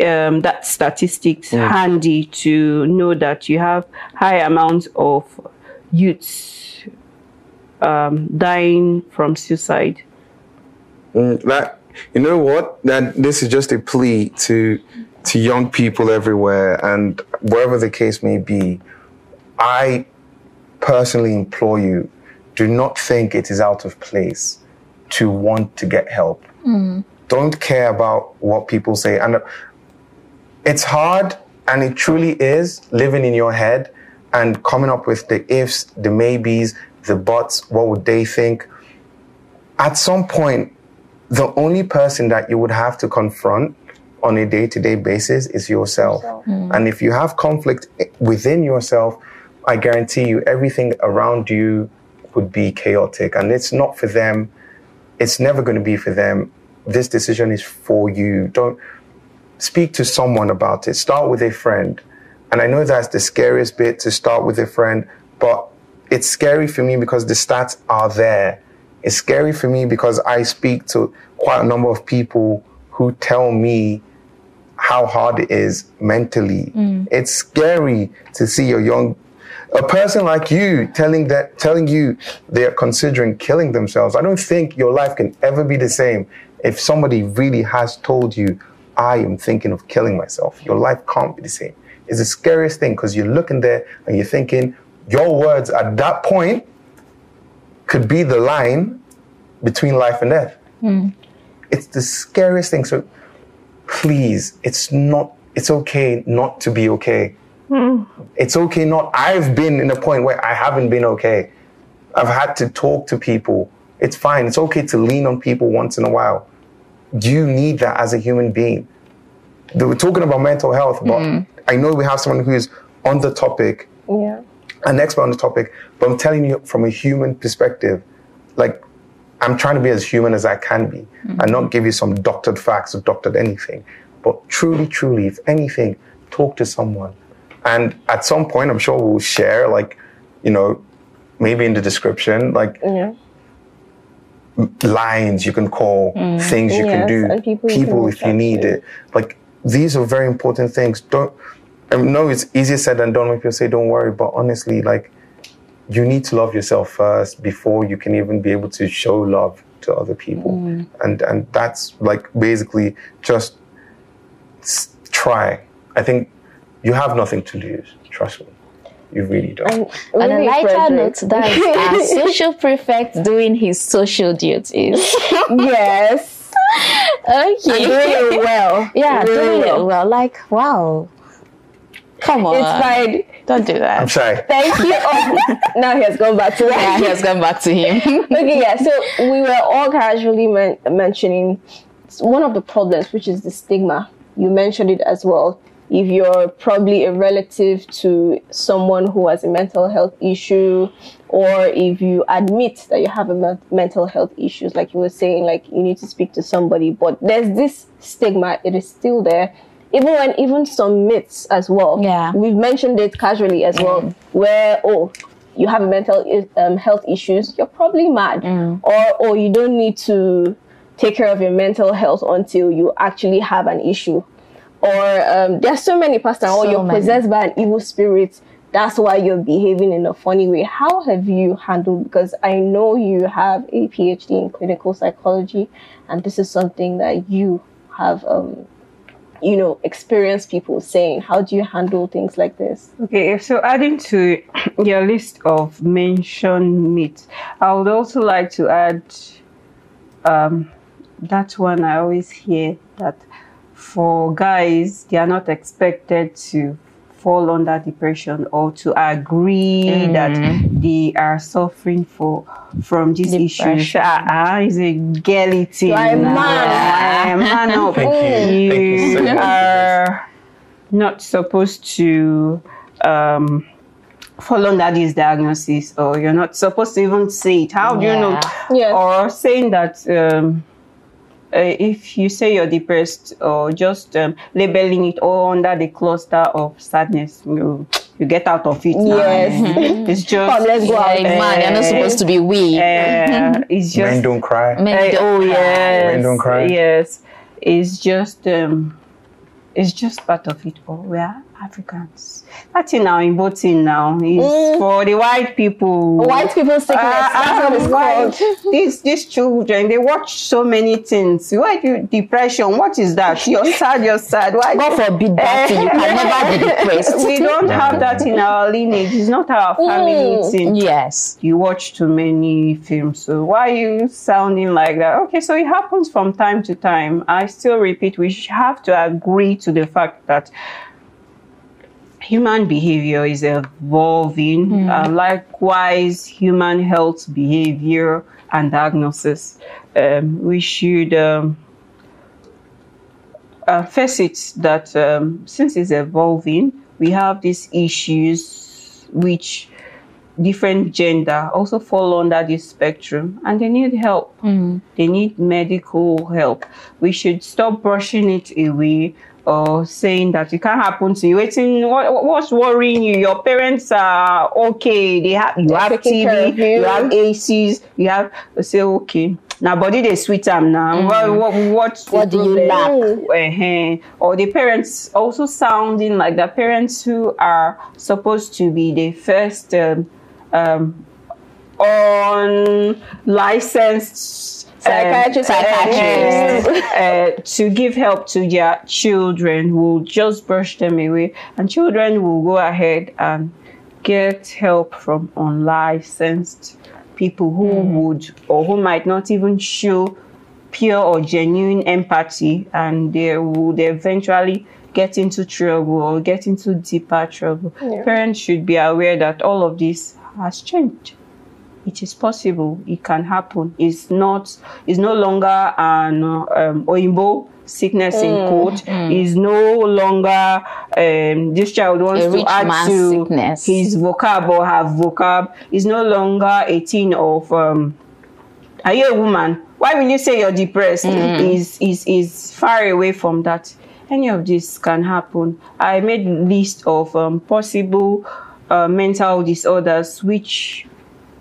um, that statistics handy to know that you have high amounts of youths um, dying from suicide. Mm, that you know what? That this is just a plea to to young people everywhere and wherever the case may be i personally implore you do not think it is out of place to want to get help. Don't care about what people say. And it's hard and it truly is living in your head and coming up with the ifs the maybes the buts what would they think at some point the only person that you would have to confront on a day-to-day basis is yourself. Mm. And if you have conflict within yourself, I guarantee you everything around you would be chaotic. And it's not for them. It's never going to be for them. This decision is for you. Don't speak to someone about it. Start with a friend. And I know that's the scariest bit to start with a friend, but it's scary for me because the stats are there. It's scary for me because I speak to quite a number of people who tell me how hard it is mentally. Mm. It's scary to see a young a person like you telling that telling you they're considering killing themselves. I don't think your life can ever be the same if somebody really has told you I am thinking of killing myself. Your life can't be the same. It's the scariest thing because you're looking there and you're thinking your words at that point could be the line between life and death. Hmm. It's the scariest thing. So please, it's not, it's okay not to be okay. Hmm. It's okay not, I've been in a point where I haven't been okay. I've had to talk to people. It's fine. It's okay to lean on people once in a while. Do you need that as a human being. They were talking about mental health, but mm. I know we have someone who's on the topic Yeah. an expert on the topic, but I'm telling you from a human perspective, like I'm trying to be as human as I can be mm-hmm. and not give you some doctored facts or doctored anything. But truly, truly, if anything, talk to someone. And at some point, I'm sure we'll share, like, you know, maybe in the description, like Yeah. Lines you can call, things you can do, and people you can if you need to. it. Like these are very important things. Don't I know it's easier said than done when people say don't worry, but honestly, like you need to love yourself first before you can even be able to show love to other people. Mm. And and that's like basically just try. I think you have nothing to lose. Trust me. You really don't. And On a really, lighter Frederick- note, that's our social prefect doing his social duties. yes. okay. Doing it well. Yeah, Really doing well. it well. Like, wow. Come on. It's fine. Don't do that. I'm sorry. Thank you. Oh, now he has gone back to Yeah, he has gone back to him. okay, yeah. So we were all casually men- mentioning one of the problems, which is the stigma. You mentioned it as well. If you're probably a relative to someone who has a mental health issue, or if you admit that you have a men- mental health issues, like you were saying, like you need to speak to somebody, but there's this stigma. It is still there. Even when even some myths as well. Yeah. We've mentioned it casually as well, where oh, you have mental um, health issues, you're probably mad, or or you don't need to take care of your mental health until you actually have an issue. Or um, there's so many pastors, or So you're many. possessed by an evil spirit. That's why you're behaving in a funny way. How have you handled? Because I know you have a PhD in clinical psychology, and this is something that you have, um, you know, experienced people saying. How do you handle things like this? Okay, so adding to your list of mentioned myths, I would also like to add um, that one I always hear that for guys, they are not expected to fall under depression or to agree that they are suffering for from these issues. Depression. Ah, ah, it's a girly thing. You are a now. man. Ah, man up. Thank you. Thank you so You much. are not supposed to um, fall under this diagnosis, or you're not supposed to even say it. How do you know? Yeah. Or saying that um, uh, if you say you're depressed, or just um, labeling it all under the cluster of sadness, you you get out of it. now. Yes. it's just. Come, let's go Yeah, out. man, you're not supposed to be we. Uh, it's just Men don't cry. Men uh, don't oh cry. yes, Men don't cry. Yes, it's just um, it's just part of it. But we are Africans. That thing now in voting now is for the white people. White people sickness. Ah, That's what it's ah, white- called. These these children they watch so many things. Why do you, depression? What is that? You're sad. You're sad. Why? God forbid that thing. You can never be depressed. we don't have that in our lineage. It's not our family Mm. thing Yes. you watch too many films. So why are you sounding like that? Okay, so it happens from time to time. I still repeat, we have to agree to the fact that human behavior is evolving. Uh, likewise, human health behavior and diagnosis. Um, we should um, uh, face it that um, since it's evolving, we have these issues which different gender also fall under this spectrum and they need help. They need medical help. We should stop brushing it away or saying that it can't happen to you. Waiting, what, what's worrying you? Your parents are okay. They have you have TV, you. you have ACs, you have say okay. Now body they sweet am now. What what what's What do you lack? uh Or the parents also sounding like the parents who are supposed to be the first um, um, unlicensed Psychiatrist. psychiatrists uh, to give help to their children will just brush them away, and children will go ahead and get help from unlicensed people who would or who might not even show pure or genuine empathy and they would eventually get into trouble or get into deeper trouble. Yeah. Parents should be aware that all of this has changed. It is possible. It can happen. It's not. It's no longer an um, Oyibo sickness in quote. Is no longer um, this child wants to add to sickness. his vocab or her vocab. Is no longer a thing of um, are you a woman? Why will you say you're depressed? Is is is far away from that. Any of this can happen. I made list of um, possible uh, mental disorders which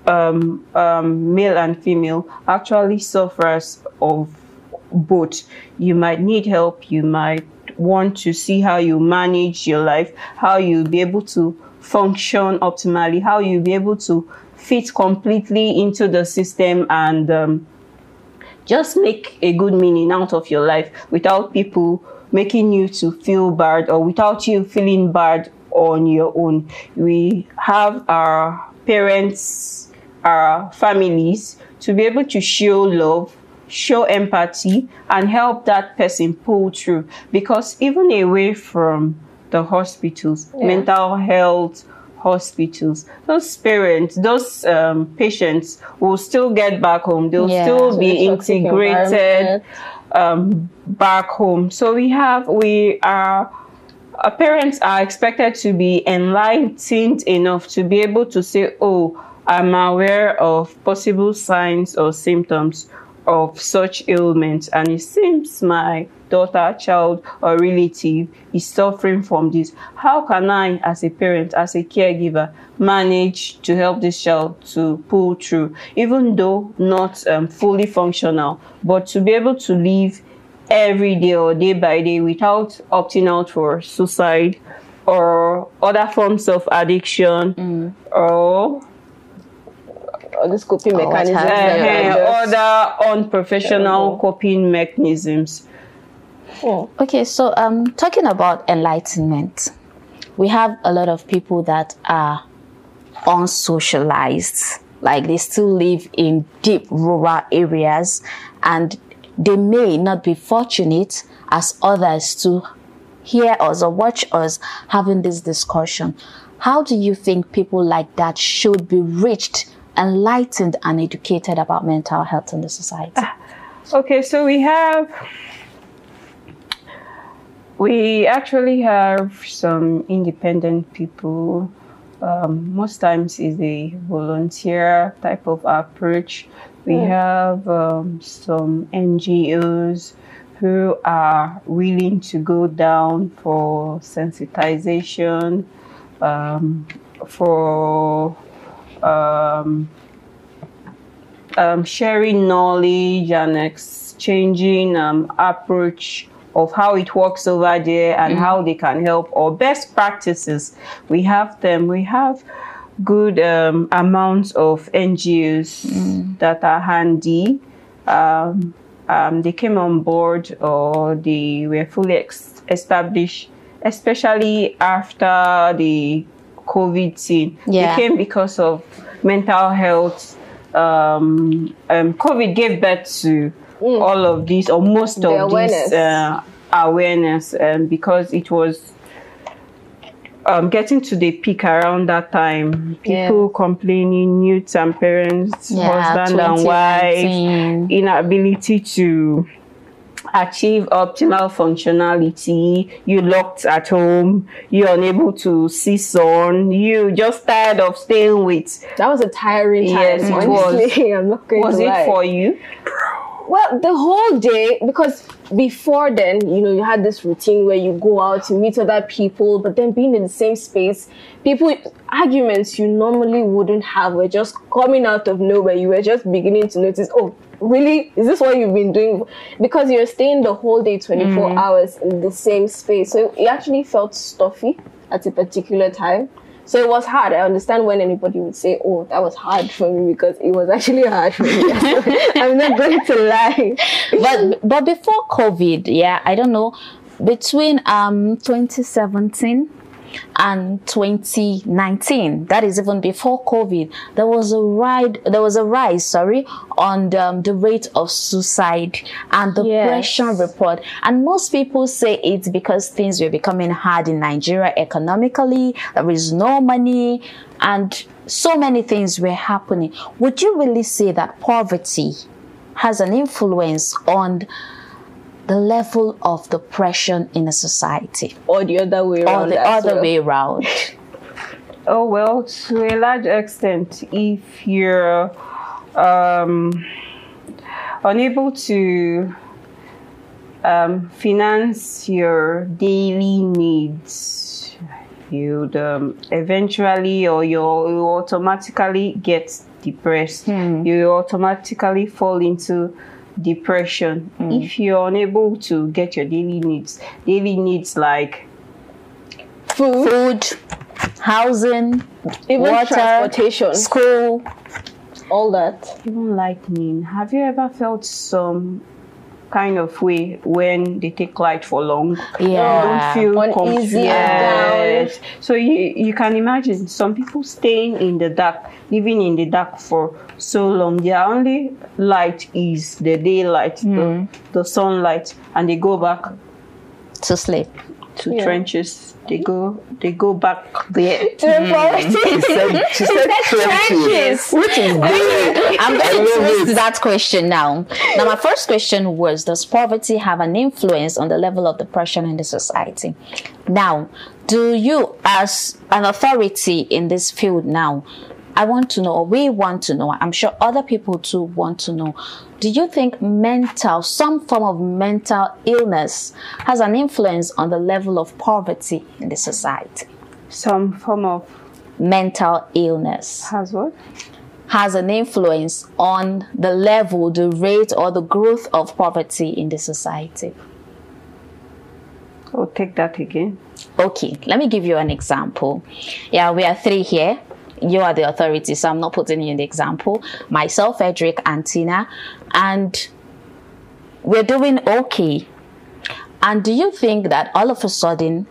um, um, male and female actually suffers of both. You might need help. You might want to see how you manage your life, how you'll be able to function optimally, how you'll be able to fit completely into the system and um, just make a good meaning out of your life without people making you to feel bad or without you feeling bad on your own. We have our parents, our families to be able to show love, show empathy, and help that person pull through. Because even away from the hospitals, mental health hospitals, those parents, those um, patients will still get back home. They'll Yeah. still be integrated um, back home. So we have we are parents are expected to be enlightened enough to be able to say, "Oh, I'm aware of possible signs or symptoms of such ailments, and it seems my daughter, child, or relative is suffering from this. How can I, as a parent, as a caregiver, manage to help this child to pull through, even though not um, fully functional, but to be able to live every day or day by day without opting out for suicide or other forms of addiction or Or this coping Or what mechanism. have that you. uh, are other unprofessional coping mechanisms. Oh. Okay, so um, talking about enlightenment, we have a lot of people that are unsocialized, like they still live in deep rural areas, and they may not be fortunate as others to hear us or watch us having this discussion. How do you think people like that should be reached, enlightened, and educated about mental health in the society? Okay, so we have we actually have some independent people. Um, most times is a volunteer type of approach. We have um, some NGOs who are willing to go down for sensitization, um, for um, um, sharing knowledge and exchanging um, approach of how it works over there and how they can help or best practices. We have them. We have good um, amounts of ngos that are handy. Um, um, they came on board or they were fully ex- established especially after the covid thing Yeah. they came because of mental health um, um, COVID gave birth to all of these or most The of awareness. these uh, awareness um, because it was um, getting to the peak around that time. People complaining, youths and parents, Yeah, husband and wife, inability to achieve optimal functionality you locked at home you're unable to see sun you just tired of staying with That was a tiring time. Yes, it was. honestly. I'm not going was to it lie. for you Well, the whole day, because before then, you know, you had this routine where you go out to meet other people, but then being in the same space, people, arguments you normally wouldn't have were just coming out of nowhere. You were just beginning to notice, oh, really? Is this what you've been doing? Because you're staying the whole day, 24 hours in the same space. So it actually felt stuffy at a particular time. So it was hard. I understand when anybody would say, "Oh, that was hard for me," because it was actually hard for me. I'm not going to lie. but but before COVID, yeah, I don't know, between um 2017 and 2019, that is even before COVID, there was a ride, there was a rise, sorry, on the, um, the rate of suicide and depression Yes. report. And most people say it's because things were becoming hard in Nigeria economically, there is no money, and so many things were happening. Would you really say that poverty has an influence on the level of depression in a society Or the other way or around. the other well. way around? Oh well, to a large extent, if you're um, unable to um, finance your daily needs, you'd um, eventually or you'll, you automatically get depressed. You automatically fall into depression mm. if you're unable to get your daily needs. Daily needs like Food, Food, housing, even water, transportation, school. all that. even lightning. Have you ever felt some kind of way when they take light for long? Yeah. You don't feel Uneasy comfy. Yes. So you you can imagine some people staying in the dark, living in the dark for so long. Their only light is the daylight, the, hmm. the sunlight, and they go back to sleep. To Yeah. trenches. They go they go back there. Mm. To the poverty. She said, she said trenches, which is great. I'm going to love twist it. that question now. Now, my first question was Does poverty have an influence on the level of depression in the society? Now, do you, as an authority in this field now, I want to know, or we want to know, I'm sure other people too want to know, do you think mental, some form of mental illness has an influence on the level of poverty in the society? Some form of Mental illness has what? has an influence on the level, the rate, or the growth of poverty in the society. Oh, take that again. Okay, let me give you an example. Yeah, we are three here. You are the authority, so I'm not putting you in the example. Myself, Edric, and Tina, and we're doing okay. And do you think that all of a sudden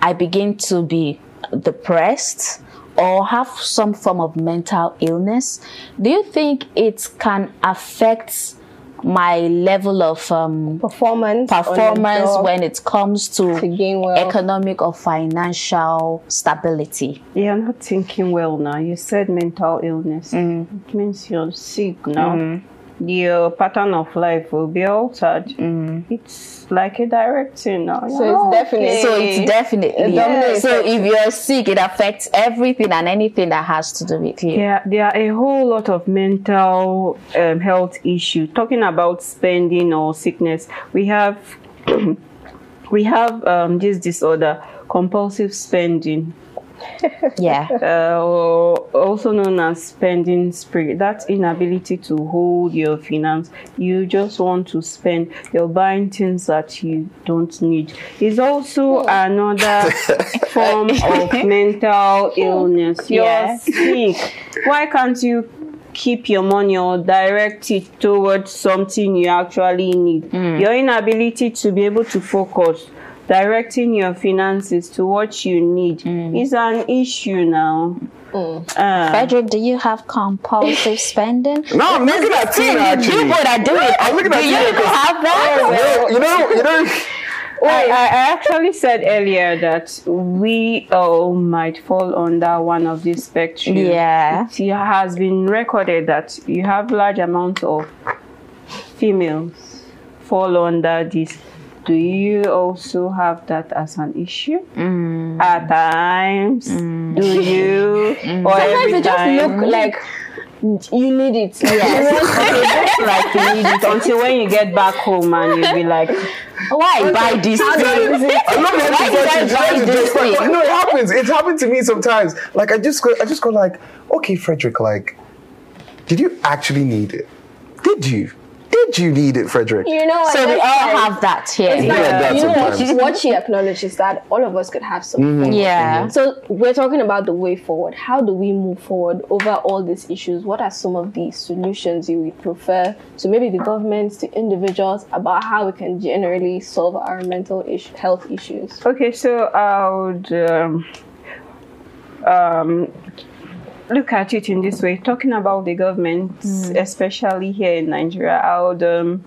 I begin to be depressed or have some form of mental illness? Do you think it can affect my level of um, Performance. performance when it comes to to gain economic or financial stability. You're not thinking well now. You said mental illness. It means you're sick now. Your pattern of life will be altered. It's like a direct thing now. So it's definite. okay. So it's definitely dominates so if you're sick, it affects everything and anything that has to do with you. Yeah, there are a whole lot of mental um, health issues. Talking about spending or sickness, we have we have um, this disorder, compulsive spending, Yeah. uh, also known as spending spree. That inability to hold your finance. You just want to spend. You're buying things that you don't need. Is also hmm. another form of mental hmm. illness. You're Yeah. sick. Why can't you keep your money or direct it towards something you actually need? Hmm. Your inability to be able to focus directing your finances to what you need is an issue now. Uh, Frederick, do you have compulsive spending? No, I'm looking at Tina actually. You both are doing it. I'm looking do at you Tina 'cause- have that? You know, you know, you know. I, I I actually said earlier that we all might fall under one of these spectrum. Yeah. It has been recorded that you have large amounts of females fall under this. Do you also have that as an issue? Mm. At times, do you? Or Sometimes every it just look like you need it. Yes. like you need it until when you get back home and you'll be like, Why buy this thing? I'm not Why did I buy this thing? No, it happens. It happened to me sometimes. Like I just go, I just go like, okay, Frederick, like, did you actually need it? Did you? Did you need it, Frederick? You know, So we all like- have that here. It's Yeah, like, that you know, sometimes. what she acknowledges that all of us could have some. form of Yeah. So we're talking about the way forward. How do we move forward over all these issues? What are some of the solutions you would prefer to maybe the governments, to individuals about how we can generally solve our mental ish- health issues? Okay, so I would um, um, look at it in this way. Talking about the government, especially here in Nigeria, I would um,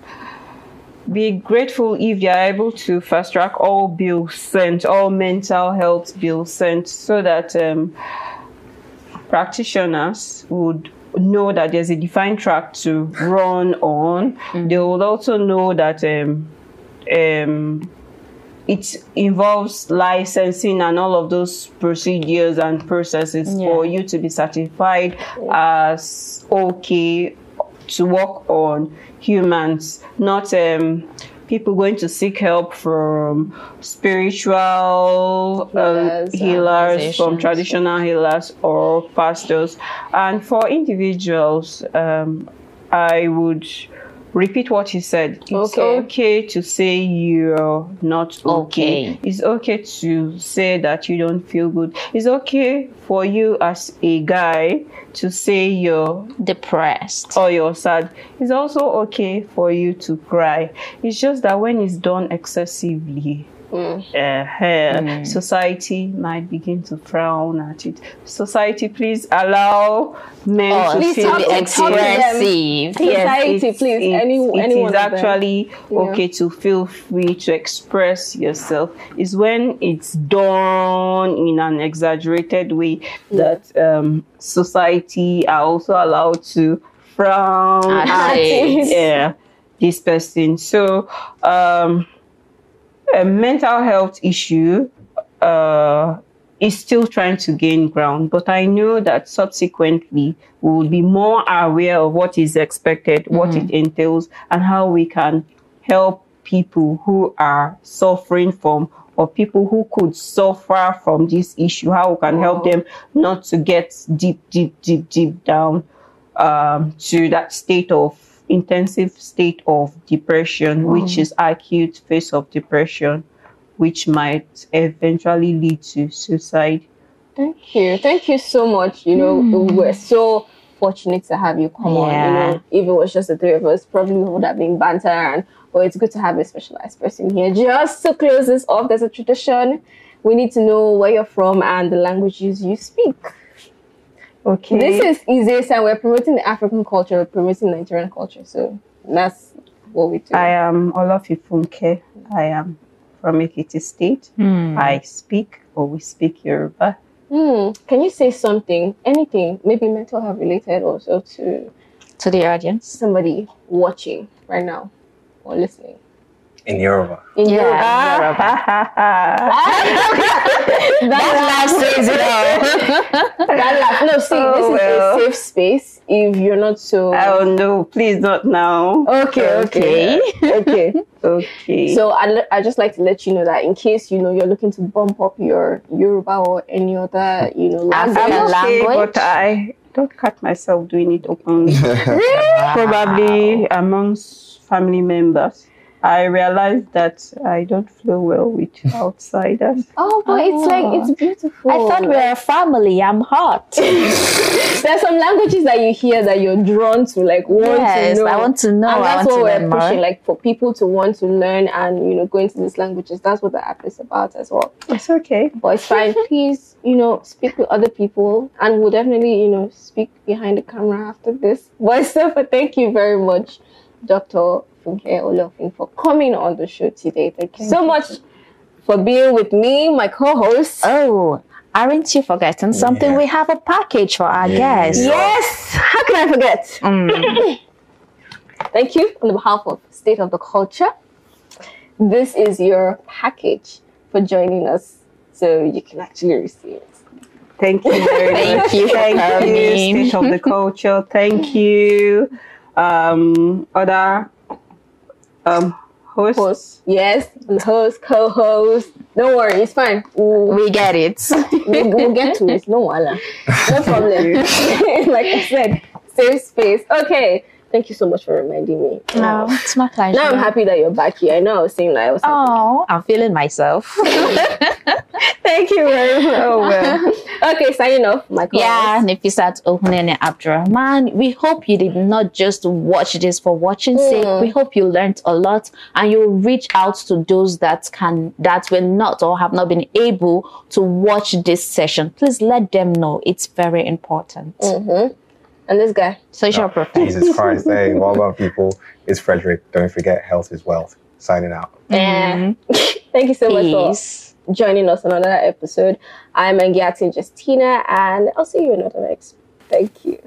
be grateful if you are able to fast track all bills sent, all mental health bills sent, so that um, practitioners would know that there's a defined track to run on. They would also know that um, um, it involves licensing and all of those procedures and processes for you to be certified as okay to work on humans, not um, people going to seek help from spiritual um, Healers, healers, from traditional healers or pastors. And for individuals, um, I would repeat what he said. It's Okay. okay, to say you're not okay. Okay. It's okay to say that you don't feel good. It's okay for you as a guy to say you're Depressed. or you're sad. It's also okay for you to cry. It's just that when it's done excessively, uh, society might begin to frown at it. Society, please allow men Oh, to Please feel talk to- talk to them. expressive. Society, it's- please, it's- any- it any is one of them. actually okay to feel free to express yourself. Is when it's done in an exaggerated way that um, society are also allowed to frown At at it. yeah, this person. So, um, a mental health issue uh, is still trying to gain ground, but I know that subsequently we will be more aware of what is expected, what it entails, and how we can help people who are suffering from or people who could suffer from this issue, how we can help them not to get deep, deep, deep, deep down um, to that state of intensive state of depression, which mm. is acute phase of depression, which might eventually lead to suicide. Thank you. Thank you so much. You know, hmm. we're so fortunate to have you come on. You know, if it was just the three of us, probably we would have been banter and but it's good to have a specialized person here. Just to close this off, there's a tradition. We need to know where you're from and the languages you speak. Okay. This is easy, and we're promoting the African culture, we're promoting Nigerian culture. So that's what we do. I am Olofin Funke. I am from Ekiti State. I speak or we speak Yoruba. Hmm. Can you say something, anything, maybe mental health related also to To the audience. somebody watching right now or listening? In Yoruba. In Yeah. That laugh says it all. That laugh. No, see, Oh, this is a safe space. If you're not so oh no, please not now. okay, okay, okay. Okay. So I I just like to let you know that in case you know you're looking to bump up your Yoruba or any other you know African language. I'm okay, language? but I don't cut myself doing it openly. Probably amongst family members. I realized that I don't flow well with outsiders. Oh, but it's like it's oh. beautiful. I thought we were a family. I'm hot. There's some languages that you hear that you're drawn to, like want yes, to know. I want to know. and I that's want to what we're learn more. pushing, like for people to want to learn and you know go into these languages. That's what the app is about as well. It's okay. But it's fine. Please, you know, speak with other people, and we'll definitely, you know, speak behind the camera after this. But so, thank you very much, Doctor Funke Olofin, for coming on the show today. Thank you so much for being with me, my co-host. Oh, aren't you forgetting something? Yeah. We have a package for our Yeah. guests. Yes, how can I forget? Mm. Thank you on behalf of State of the Culture. This is your package for joining us, so you can actually receive it. Thank you very much. Thank you for Thank coming. you, State of the Culture. Thank you, um, other um, hosts. Host, yes, host, co-host. Don't worry, it's fine. We'll, We get it. we'll, we'll get to it. No. No problem. like I said, safe space. Okay. Thank you so much for reminding me. Oh, no, it's my pleasure. Now I'm happy that you're back here. I know I was saying that I was Oh, I'm feeling myself. Thank you very much. Oh, well. okay, signing off. My Yeah, Nefisat Ohunene Abdurrahman. We hope you did not just watch this for watching hmm. sake. We hope you learned a lot and you reach out to those that can that were not or have not been able to watch this session. Please let them know it's very important. Mm-hmm. And this guy. Social oh, profession. Jesus Christ. Hey, well done, people. It's Frederick. Don't forget, health is wealth. Signing out. And thank you so much for joining us on another episode. I'm Engiati Justina, and I'll see you in another next. Thank you.